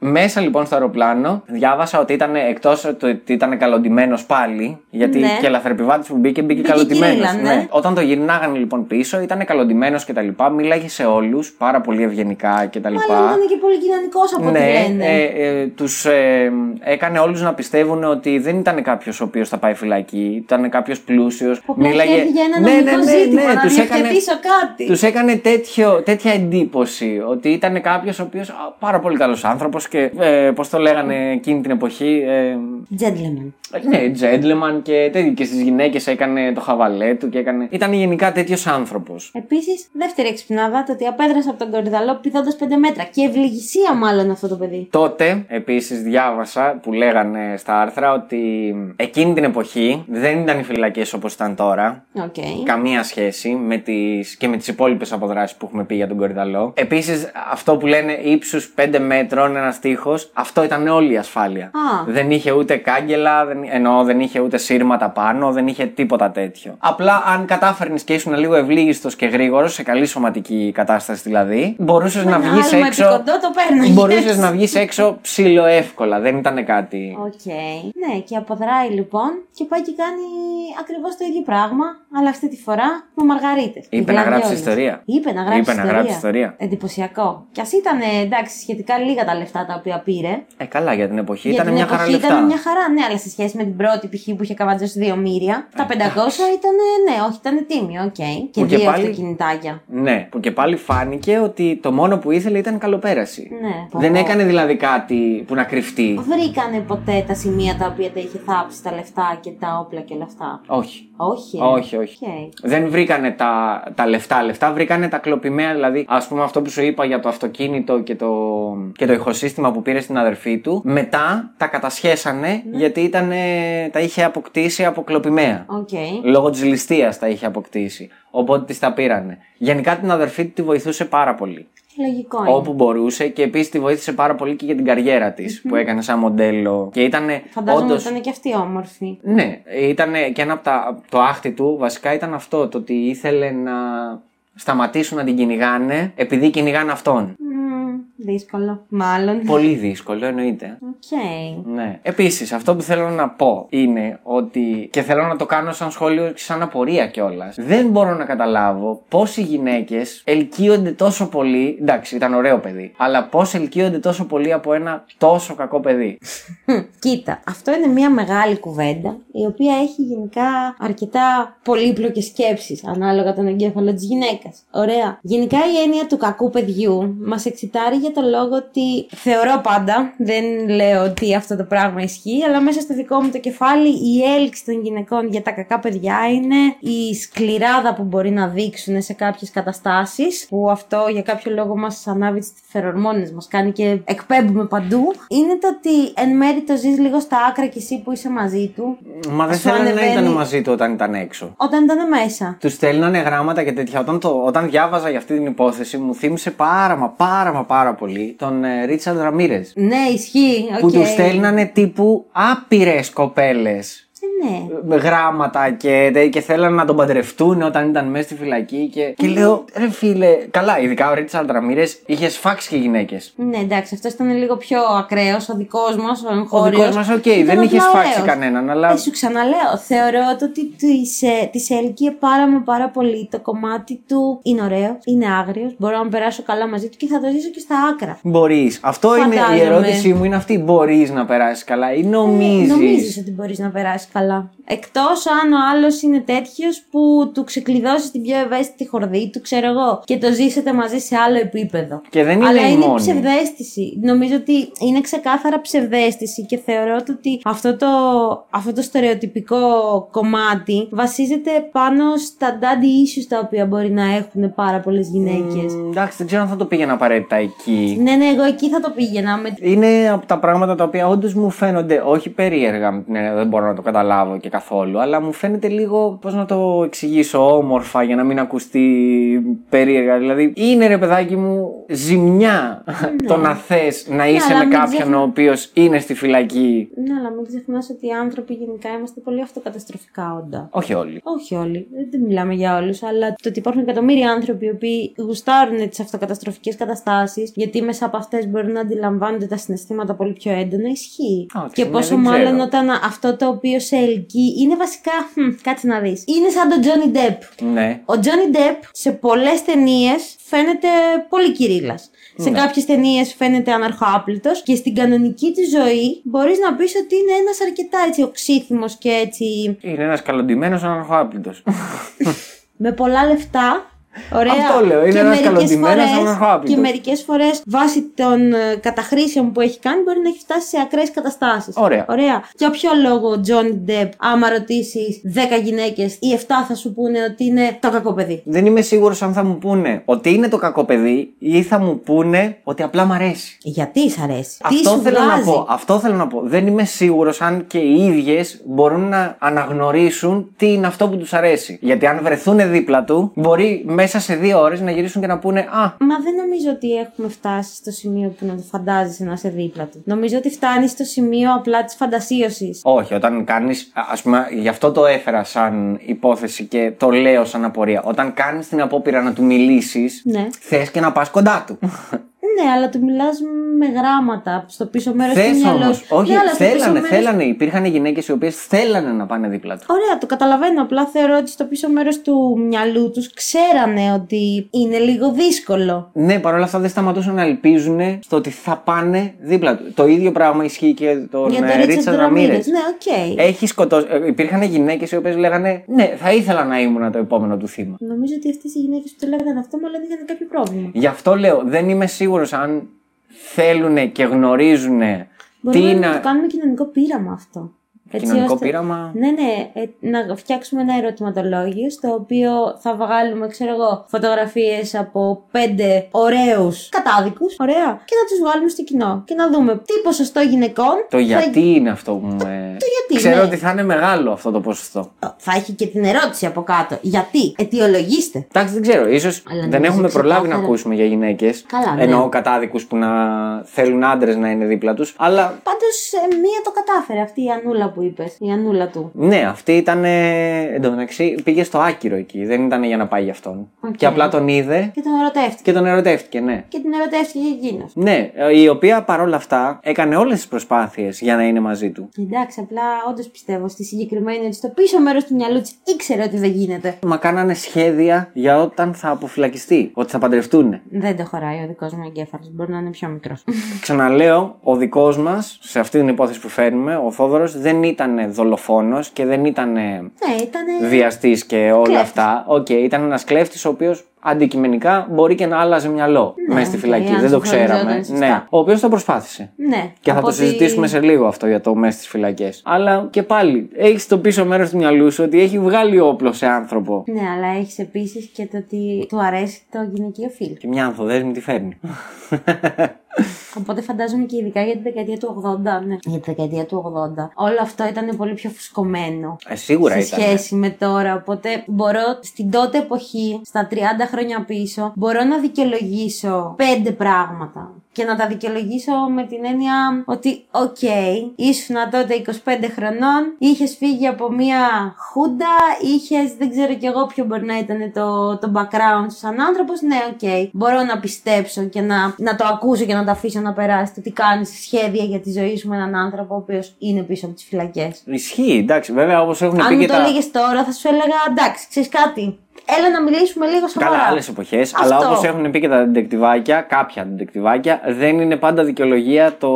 Μέσα λοιπόν στο αεροπλάνο, διάβασα ότι ήταν εκτός ότι ήταν καλοντημένος πάλι, γιατί Ναι. και λαθρεπιβάτης που μπήκε, μπήκε Μπήκε καλοντημένος. κυρίλα, ναι. Όταν το γυρνάγανε λοιπόν πίσω, ήταν καλοντημένος κτλ. Μίλαγε σε όλους πάρα πολύ ευγενικά κτλ. Μάλλον ήταν και πολύ κοινωνικός από ό,τι Ναι, λένε. ε, ε, τους ε, έκανε όλους να πιστεύουν ότι δεν ήταν κάποιος ο οποίος θα πάει φυλακή, ήταν κάποιος πλούσιος. Που απλά είχε για ένα νομικό ζήτημα, να τους διευθετήσω κάτι. Τους έκανε τέτοιο, τέτοια εντύπωση ότι ήταν κάποιος ο οποίος α, πάρα πολύ καλός άνθρωπος, και ε, πώς το λέγανε εκείνη την εποχή. Ε, Gentleman. Ναι, gentleman και τέτοιο. Και στις γυναίκες έκανε το χαβαλέ του και έκανε. Ήταν γενικά τέτοιος άνθρωπος. Επίσης, δεύτερη εξυπνάδα, το ότι απέδρασε από τον Κορυδαλλό πηδώντας 5 μέτρα. Και ευλυγισία μάλλον αυτό το παιδί. Τότε, επίσης, διάβασα που λέγανε στα άρθρα ότι εκείνη την εποχή δεν ήταν οι φυλακές όπως ήταν τώρα. Οκ. Καμία σχέση με τις, και με τις υπόλοιπες αποδράσεις που έχουμε πει για τον Κορυδαλλό. Επίσης, αυτό που λένε ύψους 5 μέτρων, ένας τείχος, αυτό ήταν όλη η ασφάλεια. Α. Δεν είχε ούτε κάγκελα, δεν, εννοώ δεν είχε ούτε σύρματα πάνω, δεν είχε τίποτα τέτοιο. Απλά αν κατάφερνες και ήσουν λίγο ευλύγιστος και γρήγορος, σε καλή σωματική κατάσταση δηλαδή, μπορούσες να ένα βγεις άλμα έξω. επί κοντώ το πέρναγες. Μπορούσες να βγεις έξω ψηλό εύκολα, δεν ήταν κάτι. Οκ. Ναι, και αποδράει λοιπόν και πάει και κάνει ακριβώς το ίδιο πράγμα, αλλά αυτή τη φορά με μαργαρίτες. Είπε να γράψει ιστορία. Είπε να γράψει Είπε να ιστορία. γράψει ιστορία. Εντυπωσιακό. Κι ας ήταν εντάξει, σχετικά λίγα τα λεφτά τα οποία πήρε. Ε, καλά, για την εποχή Για ήταν την μια εποχή χαρά λεφτά. Ήταν μια χαρά, ναι, αλλά σε σχέση με την πρώτη π.χ. που είχε καβατζώσει 2 μύρια, τα 500 ήταν, ναι, όχι, ήταν τίμιο, οκ. Και Που και δύο πάλι- αυτοκινητάκια. Ναι, που και πάλι φάνηκε ότι το μόνο που ήθελε ήταν καλοπέραση. Ναι. Δεν Πω. έκανε δηλαδή κάτι που να κρυφτεί. Βρήκανε ποτέ τα σημεία τα οποία τα είχε θάψει τα λεφτά και τα όπλα και όλα αυτά; Όχι. Όχι. ε. Όχι, όχι. Οκ. Δεν βρήκανε τα, τα λεφτά λεφτά, βρήκανε τα κλοπιμαία. Δηλαδή, ας πούμε, αυτό που σου είπα για το αυτοκίνητο και το, και το ηχοσύστημα που πήρε στην αδερφή του. Μετά τα κατασχέσανε γιατί ήταν, τα είχε αποκτήσει από κλοπιμαία. Οκ. Λόγω της ληστείας τα είχε αποκτήσει. Οπότε τη τα πήρανε. Γενικά την αδερφή του τη βοηθούσε πάρα πολύ. Λογικό είναι. Όπου μπορούσε και επίσης τη βοήθησε πάρα πολύ και για την καριέρα της που έκανε σαν μοντέλο. Και ήταν. Φαντάζομαι όντως- ότι ήταν και αυτή όμορφη. ναι, ήταν και ένα από τα. Το άχτι του βασικά ήταν αυτό. Το ότι ήθελε να σταματήσουν να την κυνηγάνε επειδή κυνηγάνε αυτόν. Μμμ, δύσκολο. Μάλλον. Πολύ δύσκολο, εννοείται. Οκ. Ναι. Επίσης, αυτό που θέλω να πω είναι ότι. και θέλω να το κάνω σαν σχόλιο και σαν απορία κιόλας. Δεν μπορώ να καταλάβω πώς οι γυναίκες ελκύονται τόσο πολύ. Εντάξει, ήταν ωραίο παιδί. Αλλά πώς ελκύονται τόσο πολύ από ένα τόσο κακό παιδί. Χμ, Κοίτα, αυτό είναι μια μεγάλη κουβέντα η οποία έχει γενικά αρκετά πολύπλοκες σκέψεις ανάλογα τον εγκέφαλο της γυναίκας. Ωραία. Γενικά η έννοια του κακού παιδιού μας εξιτάρει για το λόγο ότι θεωρώ πάντα, δεν λέω ότι αυτό το πράγμα ισχύει, αλλά μέσα στο δικό μου το κεφάλι η έλξη των γυναικών για τα κακά παιδιά είναι η σκληράδα που μπορεί να δείξουν σε κάποιες καταστάσεις που αυτό για κάποιο λόγο μας ανάβει τις φερομόνες μας κάνει και εκπέμπουμε παντού είναι το ότι εν μέρει το ζεις λίγο στα άκρα και εσύ που είσαι μαζί του Μα δεν Σου θέλανε να ανεβαίνει- ήταν μαζί του όταν ήταν έξω. όταν ήταν μέσα. Τους στέλνανε γράμματα και τέτοια. Όταν, το, όταν διάβαζα για αυτή την υπόθεση, μου θύμισε πάρα μα πάρα μα πάρα πολύ τον ε, Ρίτσαρντ Ραμίρες. Ναι, ισχύει. Που οκ. του στέλνανε τύπου άπειρες κοπέλες Ε, ναι. με γράμματα και, τε- και θέλανε να τον παντρευτούν όταν ήταν μέσα στη φυλακή. Και, και λέω, ρε φίλε, καλά, ειδικά ο Ρίτσαρντ Ραμίρες είχε σφάξει και γυναίκες. Ναι, εντάξει, αυτός ήταν λίγο πιο ακραίος. Ο δικός μας, ο Ο εγχώριος. δικός μας, οκ, δεν είχε σφάξει κανέναν, αλλά. Ε, σου ξαναλέω, θεωρώ το ότι της, ε, της έλκυε πάρα μα πάρα πολύ. Το κομμάτι του είναι ωραίο, είναι άγριος, μπορώ να περάσω καλά μαζί του και θα το ζήσω και στα άκρα. Μπορείς. Αυτό είναι η Φαντάζομαι. ερώτησή μου, είναι αυτή. Μπορείς να περάσεις καλά ή νομίζεις; Νομίζεις ότι μπορείς να περάσεις καλά. Εκτός αν ο άλλος είναι τέτοιος που του ξεκλειδώσει την πιο ευαίσθητη χορδή του, ξέρω εγώ, και το ζήσετε μαζί σε άλλο επίπεδο. Και δεν είναι Αλλά η είναι μόνη. ψευδαίσθηση. Νομίζω ότι είναι ξεκάθαρα ψευδέστηση και θεωρώ το ότι αυτό το, αυτό το στερεοτυπικό κομμάτι βασίζεται πάνω στα daddy issues τα οποία μπορεί να έχουν πάρα πολλές γυναίκες. Μ, Εντάξει, δεν ξέρω αν θα το πήγαινα απαραίτητα εκεί. Ναι, ναι, εγώ εκεί θα το πήγαινα. Με... Είναι από τα πράγματα τα οποία όντως μου φαίνονται όχι περίεργα, ναι, δεν μπορώ να το καταλάβω και καθόλου, αλλά μου φαίνεται λίγο, πώς να το εξηγήσω, όμορφα για να μην ακουστεί περίεργα. Δηλαδή, είναι ρε παιδάκι μου ζημιά το να θες να είσαι Ναι. αλλά με μην κάποιον ξεχνά- ο οποίος είναι στη φυλακή. Ναι, αλλά μην ξεχνάς ότι οι άνθρωποι γενικά είμαστε πολύ αυτοκαταστροφικά όντα. Όχι όλοι. Όχι όλοι, δεν μιλάμε για όλους, αλλά το ότι υπάρχουν εκατομμύρια άνθρωποι οι οποίοι γουστάρουν τις αυτοκαταστροφικές καταστάσεις, γιατί μέσα από αυτές μπορούν να αντιλαμβάνονται τα συναισθήματα πολύ πιο έντονα, ισχύει. Α, και ναι, πόσο δεν ξέρω. μάλλον όταν αυτό το οποίο σε ελκύει είναι βασικά. Χμ, κάτσε να δεις. Είναι σαν τον Τζόνι Ντεπ. Ναι. Ο Τζόνι Ντεπ σε πολλές ταινίες φαίνεται πολύ κυρίλας. Σε Ναι. κάποιες ταινίες φαίνεται αναρχοάπλητο και στην κανονική της ζωή μπορείς να πεις ότι είναι ένας αρκετά έτσι οξύθυμος και έτσι Είναι ένας καλοντημένο αναρχοάπλητο. με πολλά λεφτά, Ωραία. Αυτό λέω, είναι Και ένας μερικές καλοντημένος φορές- αναρχάπητος. Και μερικές φορές βάσει των ε, καταχρήσεων που έχει κάνει μπορεί να έχει φτάσει σε ακραίες καταστάσεις. Ωραία. Ωραία. Για ποιο λόγο ο Τζόνι Ντεπ, άμα ρωτήσεις 10 γυναίκες, οι 7 θα σου πούνε ότι είναι το κακό παιδί; Δεν είμαι σίγουρος αν θα μου πούνε ότι είναι το κακό παιδί ή θα μου πούνε ότι απλά μ' αρέσει. Γιατί σ' αρέσει; Τι Αυτό σου θέλω βγάζει; να πω. Αυτό θέλω να πω. Δεν είμαι σίγουρος αν και οι ίδιες μπορούν να αναγνωρίσουν τι είναι αυτό που τους αρέσει. Γιατί αν βρεθούν δίπλα του, μπορεί μέσα σε δύο ώρες να γυρίσουν και να πούνε Α, Μα δεν νομίζω ότι έχουμε φτάσει στο σημείο που να το φαντάζεσαι να είσαι δίπλα του. Νομίζω ότι φτάνει στο σημείο απλά της φαντασίωσης. όχι, όταν κάνεις. Α πούμε, γι' αυτό το έφερα σαν υπόθεση και το λέω σαν απορία. Όταν κάνεις την απόπειρα να του μιλήσεις, Ναι. θες και να πας κοντά του. Ναι, αλλά του μιλάς με γράμματα στο πίσω μέρος του Θες μυαλό όμως. σου. Όχι, Ναι, αλλά στο πίσω θέλανε, μέρος- θέλανε. Υπήρχαν γυναίκες οι οποίες θέλανε να πάνε δίπλα τους. Ωραία, το καταλαβαίνω. Απλά θεωρώ ότι στο πίσω μέρος του μυαλού τους ξέρανε ότι είναι λίγο δύσκολο. Ναι, παρόλα αυτά δεν σταματούσαν να ελπίζουν στο ότι θα πάνε δίπλα τους. Το ίδιο πράγμα ισχύει και τον Για ε, τον Ρίτσαρντ Ρίτσαρντ Ραμίρες. Ραμίρες. Ναι, οκ. Έχει σκοτώσει. ε, Υπήρχαν γυναίκες οι οποίες λέγανε Ναι, θα ήθελα να ήμουν το επόμενο του θύμα. Νομίζω ότι αυτές οι γυναίκες που το λέγανε αυτό, μάλλον είχαν κάποιο πρόβλημα. Γι' αυτό λέω, δεν είμαι σίγουρος αν θέλουν και γνωρίζουν τι Μπορούμε είναι. να το κάνουμε κοινωνικό πείραμα αυτό. Έτσι Κοινωνικό ώστε- πείραμα. Ναι, ναι, ε, να φτιάξουμε ένα ερωτηματολόγιο στο οποίο θα βγάλουμε, ξέρω εγώ, φωτογραφίες από πέντε ωραίους κατάδικους. Ωραία. Και να τους βγάλουμε στο κοινό. Και να δούμε τι ποσοστό γυναικών. Το θα- γιατί είναι αυτό που με. Το γιατί, Ξέρω ναι. ότι θα είναι μεγάλο αυτό το ποσοστό. Θα έχει και την ερώτηση από κάτω. Γιατί, αιτιολογήστε. Εντάξει, δεν ξέρω. σω Αλλά δεν νομίζω έχουμε προλάβει να ξεκάθαρα- ακούσουμε για γυναίκες. Καλά, ναι. Εννοώ κατάδικους που να θέλουν άντρες να είναι δίπλα τους. Αλλά Πάντως, μία το κατάφερε αυτή η Ανούλα που είπες. Η Ανούλα του. Ναι, αυτή ήταν. Εν τω μεταξύ πήγε στο άκυρο εκεί. Δεν ήταν για να πάει για αυτόν. Οκ. Και απλά τον είδε Και τον ερωτεύτηκε. και τον ερωτεύτηκε, ναι. Και την ερωτεύτηκε και εκείνος. Ναι, ε, η οποία παρόλα αυτά έκανε όλες τις προσπάθειες για να είναι μαζί του. Εντάξει, απλά όντως πιστεύω στη συγκεκριμένη ότι στο πίσω μέρος του μυαλού της ήξερε ότι δεν γίνεται. Μα κάνανε σχέδια για όταν θα αποφυλακιστεί, ότι θα παντρευτούν. Δεν το χωράει ο δικός μου εγκέφαλος. Μπορεί να είναι πιο μικρός. Ξαναλέω, ο δικός μας, σε αυτή την υπόθεση που φέρνουμε, ο Θόδωρος δεν ήταν δολοφόνος και δεν ήταν ναι, ήταν. βιαστής και όλα Κλέφτης. αυτά. Οκ, ήταν ένας κλέφτης ο οποίος αντικειμενικά μπορεί και να άλλαζε μυαλό Ναι, μέσα στη οκ, φυλακή. αν δεν το συγχρονιζόταν ξέραμε. σωστά. Ναι, ο οποίος το προσπάθησε. Ναι. Και θα από το ότι- συζητήσουμε σε λίγο αυτό για το μέσα στις φυλακές. Αλλά και πάλι, έχεις το πίσω μέρος του μυαλού σου ότι έχει βγάλει όπλο σε άνθρωπο. Ναι, αλλά έχεις επίσης και το ότι του αρέσει το γυναικείο φύλο. Και μια ανθοδέσμη τι φέρνει. Οπότε φαντάζομαι και ειδικά για τη δεκαετία του 80. Ναι. Για τη δεκαετία του 80. Όλο αυτό ήταν πολύ πιο φουσκωμένο. Ε, σίγουρα σε ήταν. σχέση με τώρα. Οπότε μπορώ στην τότε εποχή, στα 30 χρόνια πίσω, μπορώ να δικαιολογήσω πέντε πράγματα. Και να τα δικαιολογήσω με την έννοια ότι, οκ, ήσουν τότε 25 χρονών, είχες φύγει από μία χούντα, είχες, δεν ξέρω κι εγώ ποιο μπορεί να ήταν το, το background σου σαν άνθρωπος. Ναι, οκ, μπορώ να πιστέψω και να, να το ακούσω και να το αφήσω να περάσει. Το τι κάνεις σχέδια για τη ζωή σου με έναν άνθρωπο ο οποίος είναι πίσω από τις φυλακές. Ισχύει, εντάξει, βέβαια όπως έχουν Αν πει μου και το τα. έλεγες τώρα, θα σου έλεγα εντάξει, ξέρεις κάτι. Έλα να μιλήσουμε λίγο σοβαρά. Καλά, άλλες εποχές. Αλλά όπως έχουν πει και τα ντεκτιβάκια, κάποια ντεκτιβάκια, δεν είναι πάντα δικαιολογία το,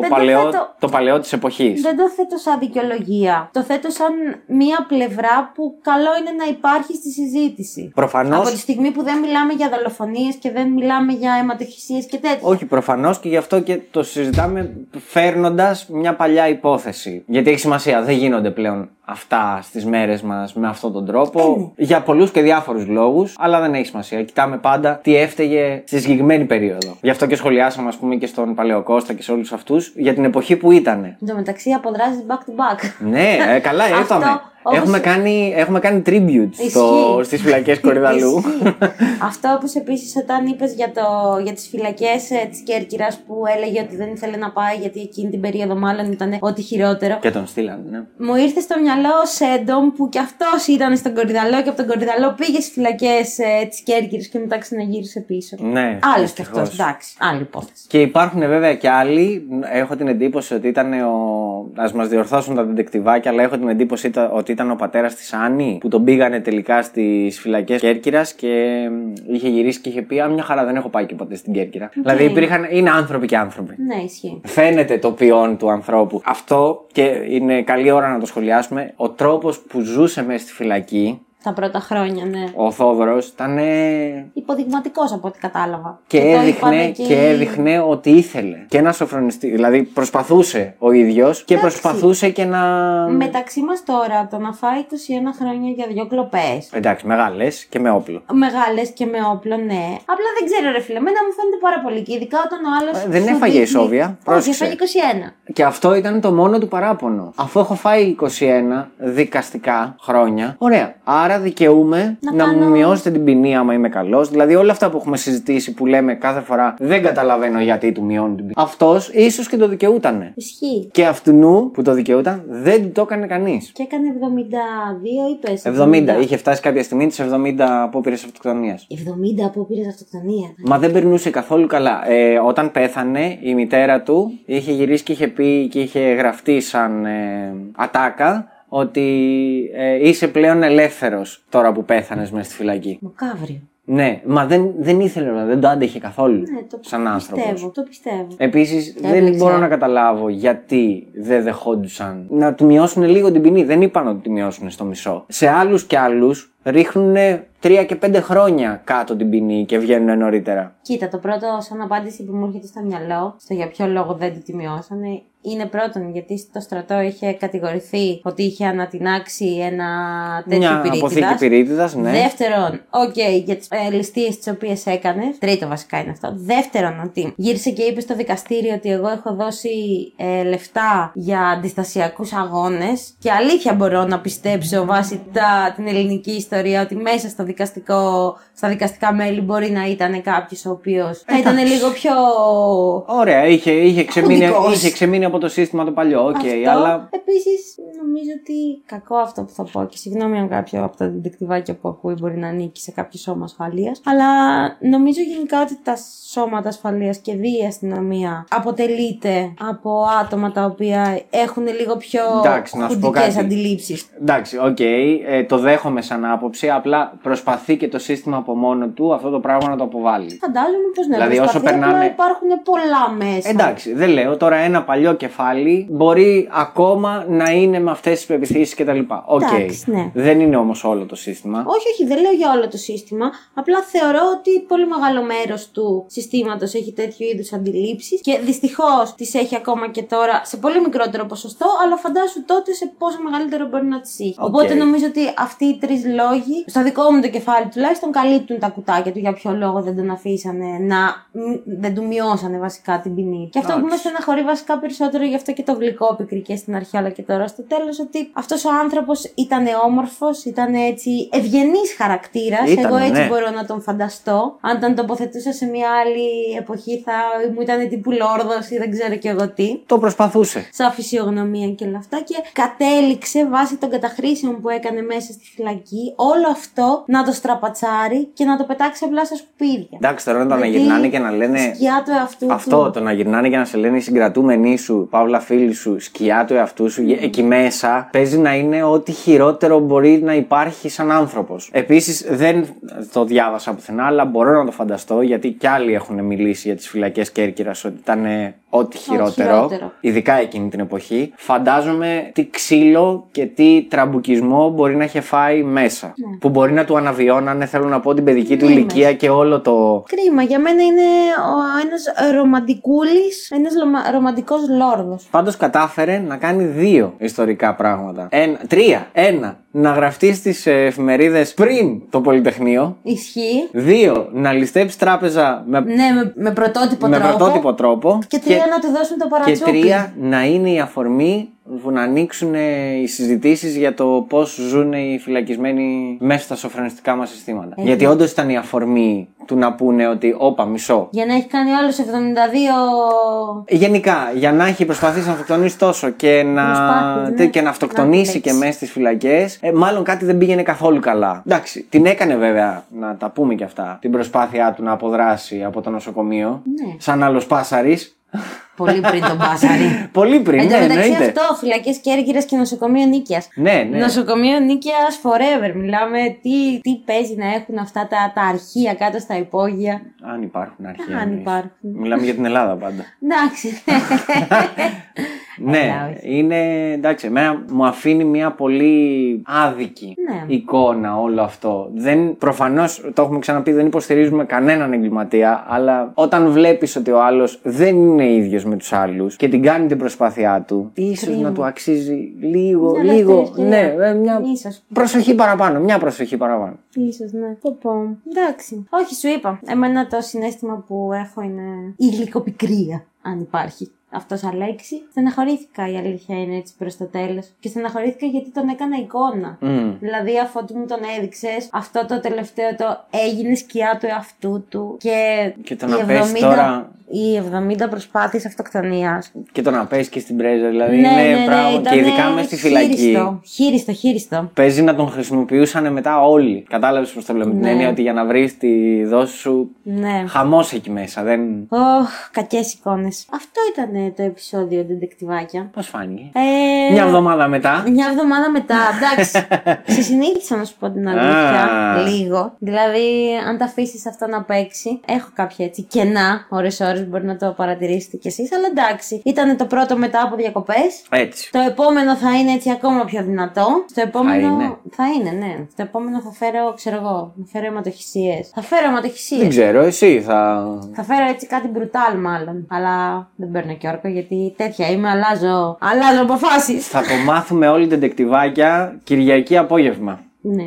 Δεν το παλαιό, θέτω- το παλαιό της εποχής. Δεν το θέτω σαν δικαιολογία. Το θέτω σαν μία πλευρά που καλό είναι να υπάρχει στη συζήτηση. Προφανώ. Από τη στιγμή που δεν μιλάμε για δολοφονίες και δεν μιλάμε για αιματοχυσίες και τέτοια. Όχι, προφανώς και γι' αυτό και το συζητάμε φέρνοντας μια παλιά υπόθεση. Γιατί έχει σημασία, δεν γίνονται πλέον αυτά στις μέρες μας με αυτόν τον τρόπο. Για πολλούς και διάφορους λόγους, αλλά δεν έχει σημασία. Κοιτάμε πάντα τι έφταιγε στη συγκεκριμένη περίοδο. Γι' αυτό και σχολιάσαμε, ας πούμε, και στον Παλαιοκώστα και σε όλους αυτούς για την εποχή που ήταν. Εν τω μεταξύ αποδράσει back to back. Ναι, ε, καλά, Αυτό, είπαμε. Όπως- Έχουμε κάνει, έχουμε κάνει tribute στο, Ισχύει. στις φυλακές Κορυδαλού. Ισχύει. Αυτό όπως επίσης όταν είπες για, το, για τις φυλακές ε, της Κέρκυρας που έλεγε ότι δεν ήθελε να πάει γιατί εκείνη την περίοδο μάλλον ήταν ό,τι χειρότερο. και τον στείλανε, ναι. Μου ήρθε στο μυαλό ο Σέντομ που κι αυτός ήταν στον Κορυδαλό και από τον Κορυδαλό πήγε στις φυλακές ε, της Κέρκυρας και μετά ξαναγύρισε πίσω. Ναι, Άλλος κι δυστυχώς. αυτός, εντάξει, άλλη υπόθεση. Και υπάρχουν βέβαια και άλλοι. Έχω την εντύπωση ότι ήταν ο. Α μας διορθώσουν τα δεντεκτιβάκια, αλλά έχω την εντύπωση ήταν- ότι ήταν ο πατέρας της Άννη που τον πήγανε τελικά στις φυλακές Κέρκυρας και μ, είχε γυρίσει και είχε πει: Α, μια χαρά δεν έχω πάει και ποτέ στην Κέρκυρα. Δηλαδή υπήρχαν. Είναι άνθρωποι και άνθρωποι. Ναι, ισχύει. Φαίνεται το ποιόν του ανθρώπου. Αυτό και είναι καλή ώρα να το σχολιάσουμε. Ο τρόπος που ζούσε μέσα στη φυλακή Τα πρώτα χρόνια, ναι. Ο Θόδωρος ήταν. Υποδειγματικός από ό,τι κατάλαβα. Και, το έδειχνε, είπανε και... έδειχνε ότι ήθελε. Και να σοφρονιστεί. Δηλαδή προσπαθούσε ο ίδιος και προσπαθούσε και να. Μεταξύ μας τώρα, το να φάει 21 χρόνια για δύο κλοπές. Εντάξει, μεγάλες και με όπλο. Μεγάλες και με όπλο, ναι. Απλά δεν ξέρω, ρε φίλε. Μένα μου φαίνεται πάρα πολύ. Και ειδικά όταν ο άλλος. Ε, δεν έφαγε ισόβια. Όχι, έφαγε 21. Και αυτό ήταν το μόνο του παράπονο. Αφού έχω φάει 21 δικαστικά χρόνια, ωραία. Άρα δικαιούμαι να, Να μου κάνω- μειώσετε την ποινή άμα είμαι καλός. Δηλαδή όλα αυτά που έχουμε συζητήσει που λέμε κάθε φορά δεν καταλαβαίνω γιατί του μειώνουν την ποινή. Αυτός ίσως και το δικαιούτανε. Ισχύει. Και αυτού που το δικαιούταν δεν του το έκανε κανείς. Και έκανε 72, είπε. 70. Είχε φτάσει κάποια στιγμή τι 70 απόπειρε αυτοκτονίας. 70 απόπειρε αυτοκτονίας. Μα δεν περνούσε καθόλου καλά. Ε, όταν πέθανε, η μητέρα του είχε γυρίσει και είχε πει και είχε γραφτεί σαν ε, ατάκα ότι ε, είσαι πλέον ελεύθερος τώρα που πέθανες μέσα στη φυλακή. Μοκάβριο. Ναι, μα δεν, δεν ήθελε, δεν το άντεχε καθόλου Ναι, το σαν άνθρωπος. πιστεύω. Το πιστεύω. Επίσης, δεν Έπαιξε. μπορώ να καταλάβω γιατί δεν δεχόντουσαν να του μειώσουν λίγο την ποινή. Δεν είπαν ότι τη μειώσουν στο μισό. Σε άλλους κι άλλους ρίχνουν τρία και πέντε χρόνια κάτω την ποινή και βγαίνουν νωρίτερα. Κοίτα, το πρώτο σαν απάντηση που μου έρχεται στο μυαλό, στο για ποιο λόγο δεν τη μειώσανε, είναι πρώτον γιατί στο στρατό είχε κατηγορηθεί ότι είχε ανατινάξει ένα τέτοιο Μια αποθήκη πυρίτιδας. πυρίτιδας, ναι. Δεύτερον, οκ, για τις ε, ληστείες τις οποίες έκανε. Τρίτο βασικά είναι αυτό. Δεύτερον, ότι γύρισε και είπε στο δικαστήριο ότι εγώ έχω δώσει ε, λεφτά για αντιστασιακούς αγώνες. Και αλήθεια μπορώ να πιστέψω βάσει τα, την ελληνική ιστορία ότι μέσα στο δικαστικό, στα δικαστικά μέλη μπορεί να ήταν κάποιος ο οποίος θα ήταν λίγο πιο. Ωραία, είχε, είχε, ξεμείνει, Κωδικός. είχε ξεμείνει από το σύστημα το παλιό. Οκ, αυτό. αλλά. Επίσης, νομίζω ότι κακό αυτό που θα πω και συγγνώμη αν κάποιο από τα ντεκτιβάκια που ακούει μπορεί να ανήκει σε κάποιο σώμα ασφαλείας. Αλλά νομίζω γενικά ότι τα σώματα ασφαλείας και δει η αστυνομία αποτελείται από άτομα τα οποία έχουν λίγο πιο Εντάξει, να σου πω χουντικές κάτι. αντιλήψεις. Εντάξει, οκ, ε, το δέχομαι σαν άποψη. Απλά προσπαθεί και το σύστημα από μόνο του αυτό το πράγμα να το αποβάλει. Φαντάζομαι πως ναι, Δηλαδή, όσο προσπαθεί, απλά περνάνε- υπάρχουν πολλά μέσα. Εντάξει, δεν λέω τώρα ένα παλιό κεφάλι μπορεί ακόμα να είναι με αυτές τις πεποιθήσεις κτλ. Οκ. Εντάξει, ναι. Δεν είναι όμως όλο το σύστημα. Όχι, όχι, δεν λέω για όλο το σύστημα. Απλά θεωρώ ότι πολύ μεγάλο μέρος του συστήματος έχει τέτοιου είδους αντιλήψεις και δυστυχώς τις έχει ακόμα και τώρα σε πολύ μικρότερο ποσοστό, αλλά φαντάσου τότε σε πόσο μεγαλύτερο μπορεί να τις έχει. Οκ. Οπότε νομίζω ότι αυτοί οι τρεις λόγοι, στο δικό μου το κεφάλι τουλάχιστον, καλύπτουν τα κουτάκια του για ποιο λόγο δεν τον αφήσανε να. μ, δεν του μειώσανε βασικά την ποινή. Και αυτό που με Εντάξει. στεναχωρεί βασικά περισσότερο γι' αυτό και το γλυκό πικρικέ στην αρχή, αλλά και τώρα στο τέλος, ότι αυτός ο άνθρωπος ήταν όμορφος, ήταν έτσι ευγενής χαρακτήρας. Ήτανε, Εγώ έτσι ναι. μπορώ να τον φανταστώ. Αν τον τοποθετούσα σε μια άλλη εποχή, θα μου ήταν τύπου λόρδος ή δεν ξέρω κι εγώ τι. Το προσπαθούσε. Σαν φυσιογνωμία και όλα αυτά. Και κατέληξε βάσει των καταχρήσεων που έκανε μέσα στη φυλακή όλο αυτό να το στραπατσάρει και να το πετάξει απλά στα σκουπίδια. Εντάξει, τώρα να το Γιατί αναγυρνάνε και να λένε. Σκιά του εαυτού Αυτό του. το να γυρνάνε και να σε λένε οι συγκρατούμενοι σου, παύλα φίλοι σου, σκιά του εαυτού σου, εκεί μέσα παίζει να είναι ό,τι χειρότερο μπορεί να υπάρχει σαν άνθρωπος. Επίσης, δεν το διάβασα πουθενά, αλλά μπορώ να το φανταστώ γιατί κι άλλοι έχουν μιλήσει για τις φυλακές Κέρκυρας ότι ήταν ε, ό,τι χειρότερο, χειρότερο. ειδικά εκείνη την εποχή. Φαντάζομαι τι ξύλο και τι τραμπουκισμό μπορεί να είχε φάει μέσα. Που μπορεί να του αναβιώνανε, θέλω να πω, την παιδική του Ναι, ηλικία και όλο το. Κρίμα, για μένα είναι ο, ένας ρομαντικούλης, ένας λομα- ρομαντικός λόρδος. Πάντως κατάφερε να κάνει δύο ιστορικά πράγματα. Ένα, τρία. Ένα, να γραφτεί στις εφημερίδες πριν το Πολυτεχνείο. Ισχύει. Δύο, να ληστέψει τράπεζα με, Ναι, με, με πρωτότυπο με τρόπο. πρωτότυπο τρόπο. Και τρία να του δώσουν το και παρατσούκλι. τρία, να είναι η αφορμή που να ανοίξουν ε, οι συζητήσεις για το πώς ζουν οι φυλακισμένοι μέσα στα σοφρονιστικά μας συστήματα. Έτσι. Γιατί όντως ήταν η αφορμή του να πούνε ότι, όπα, μισό. Για να έχει κάνει όλο 72. Γενικά, για να έχει προσπαθήσει να αυτοκτονήσει τόσο και να, Προσπάθεια, ναι. τε- και να αυτοκτονήσει Να και επιλέξει. μέσα στις φυλακές, ε, μάλλον κάτι δεν πήγαινε καθόλου καλά. Εντάξει, την έκανε βέβαια, να τα πούμε και αυτά, την προσπάθειά του να αποδράσει από το νοσοκομείο. Ναι. Σαν άλλος πάσαρης. Πολύ πριν τον Μπάσαρη. Πολύ πριν, Εν τω ναι, μεταξύ εννοείται. αυτό, φυλακές Κέρκυρας και νοσοκομείο Νίκαιας. Ναι, ναι. Νοσοκομείο Νίκαιας forever. Μιλάμε τι, τι παίζει να έχουν αυτά τα, τα αρχεία κάτω στα υπόγεια. Αν υπάρχουν αρχαία. Αν εννοείς. υπάρχουν. Μιλάμε για την Ελλάδα πάντα. Εντάξει. Ναι, Έλα, όχι. είναι εντάξει. Εμένα μου αφήνει μια πολύ άδικη Ναι. εικόνα όλο αυτό. Δεν, προφανώς, το έχουμε ξαναπεί, δεν υποστηρίζουμε κανέναν εγκληματία, αλλά όταν βλέπεις ότι ο άλλος δεν είναι ίδιος με τους άλλους και την κάνει την προσπάθειά του, ίσως Κρίμα. να του αξίζει λίγο, Μια λίγο, δεύτερη ναι, ευκαιρία. ε, μια Ίσως. προσοχή παραπάνω, μια προσοχή παραπάνω. Ίσως, ναι. Το πω. Εντάξει. Όχι, σου είπα. Εμένα το συνέστημα που έχω είναι η γλυκοπικρία, αν υπάρχει. Αυτός σαν λέξη. Στεναχωρήθηκα η αλήθεια είναι έτσι προς το τέλος. Και στεναχωρήθηκα γιατί τον έκανα εικόνα. Μμ. Δηλαδή, αφού του μου τον έδειξες, αυτό το τελευταίο το έγινε σκιά του εαυτού του. Και, Και το οι να πες 70 τώρα- Οι 70 προσπάθειες αυτοκτονίας Και το να πέσει και στην πρέζα, δηλαδή ναι, είναι ναι, ναι, πράγμα. ήτανε και ειδικά μες στη φυλακή. Χείριστο, χείριστο, χείριστο. Παίζει να τον χρησιμοποιούσαν μετά όλοι. Κατάλαβες πώς το λέω με την Ναι. έννοια ότι για να βρεις τη δόση σου. Ναι. Χαμός εκεί μέσα. Δεν. Ωχ, κακές εικόνες. Αυτό ήταν το επεισόδιο Ντεντεκτιβάκια. Πώς φάνηκε; Ε, Μια εβδομάδα μετά. Μια εβδομάδα μετά, εντάξει. Ξεσυνήθισα να σου πω την αλήθεια. Α. λίγο. Δηλαδή, αν τα αφήσεις αυτό να παίξει, έχω κάποια έτσι κενά, ώρε-ώρε μπορεί να το παρατηρήσετε κι εσείς. Αλλά εντάξει, ήταν το πρώτο μετά από διακοπές. Έτσι. Το επόμενο θα είναι έτσι ακόμα πιο δυνατό. Στο επόμενο. είναι. Θα είναι, ναι. Στο επόμενο θα φέρω, ξέρω εγώ, θα φέρω αιματοχυσίες. Θα φέρω αιματοχυσίες. Δεν ξέρω, εσύ θα. Θα φέρω έτσι κάτι μπρουτάλ μάλλον. Αλλά δεν παίρνω και όρκο γιατί τέτοια είμαι, αλλάζω. Αλλάζω αποφάσεις. Θα το μάθουμε όλοι τεντεκτιβάκια Κυριακή απόγευμα. Ναι.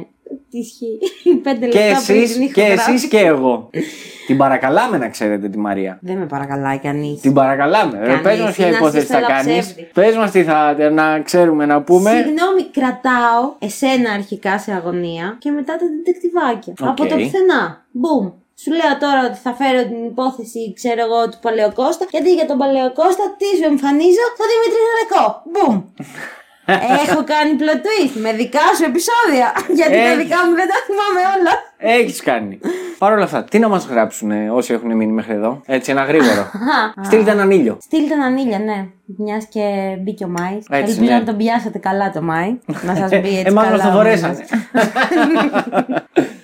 Τι ισχύει. Πέντε Και λεπτά πριν την εσεί και, ηχογράφηση. εσείς και εγώ. την παρακαλάμε να ξέρετε τη Μαρία. Δεν με παρακαλάει κανείς. Την παρακαλάμε. Ρε, Κανείς. πες μας ποια Είναι υπόθεση θα ασύστολα κάνεις. ψεύδι. Πες μας τι θα να ξέρουμε να πούμε. Συγγνώμη, κρατάω εσένα αρχικά σε αγωνία και μετά τα detectivάκια. Οκ. Από το πουθενά. Μπουμ. Σου λέω τώρα ότι θα φέρω την υπόθεση, ξέρω εγώ, του Παλαιοκώστα. Γιατί για τον Παλαιοκώστα τι σου εμφανίζω, το Δημήτρη Ρεκό. Μπουμ. Έχω κάνει plot twist με δικά σου επεισόδια. Γιατί τα Έχεις. δικά μου δεν τα θυμάμαι όλα. Έχεις κάνει. Παρ' όλα αυτά, τι να μας γράψουν όσοι έχουν μείνει μέχρι εδώ; Έτσι, ένα γρήγορο. Στείλτε έναν ήλιο. Στείλτε έναν ήλιο, ναι. Μιας και μπήκε ο Μάης. Έτσι, Ελπίζω ναι. να τον πιάσατε καλά το Μάη. να σας μπει έτσι. Εμάς καλά μας το ο φορέσανε.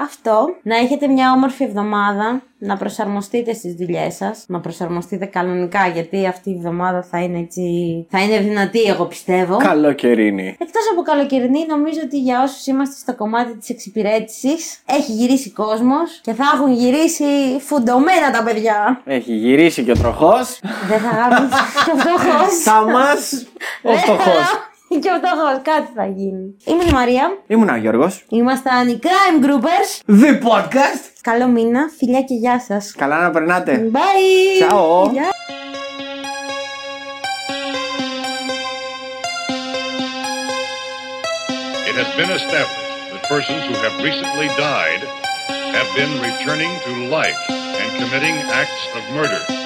μήνας. Αυτό. Να έχετε μια όμορφη εβδομάδα. Να προσαρμοστείτε στις δουλειές σας. Να προσαρμοστείτε κανονικά γιατί αυτή η εβδομάδα θα είναι έτσι. Θα είναι δυνατή, εγώ πιστεύω. Καλοκαιρινή. Εκτός από καλοκαιρινή, νομίζω ότι για όσους είμαστε στο κομμάτι της εξυπηρέτησης, έχει γυρίσει κόσμος και θα έχουν γυρίσει φουντωμένα τα παιδιά. Έχει γυρίσει και ο τροχός. Δεν θα γράψει και ο φτωχός. Θα μας ο φτωχό. Και ο φτωχός, κάτι θα γίνει. Είμαι η Μαρία. Ήμουν ο Γιώργο. Ήμασταν οι Crime Groupers. The podcast. Καλό μήνα, φιλιά και γεια σας. Καλά να περνάτε. Bye! Ciao. Γεια. It has been established that persons who have recently died have been returning to life and committing acts of murder.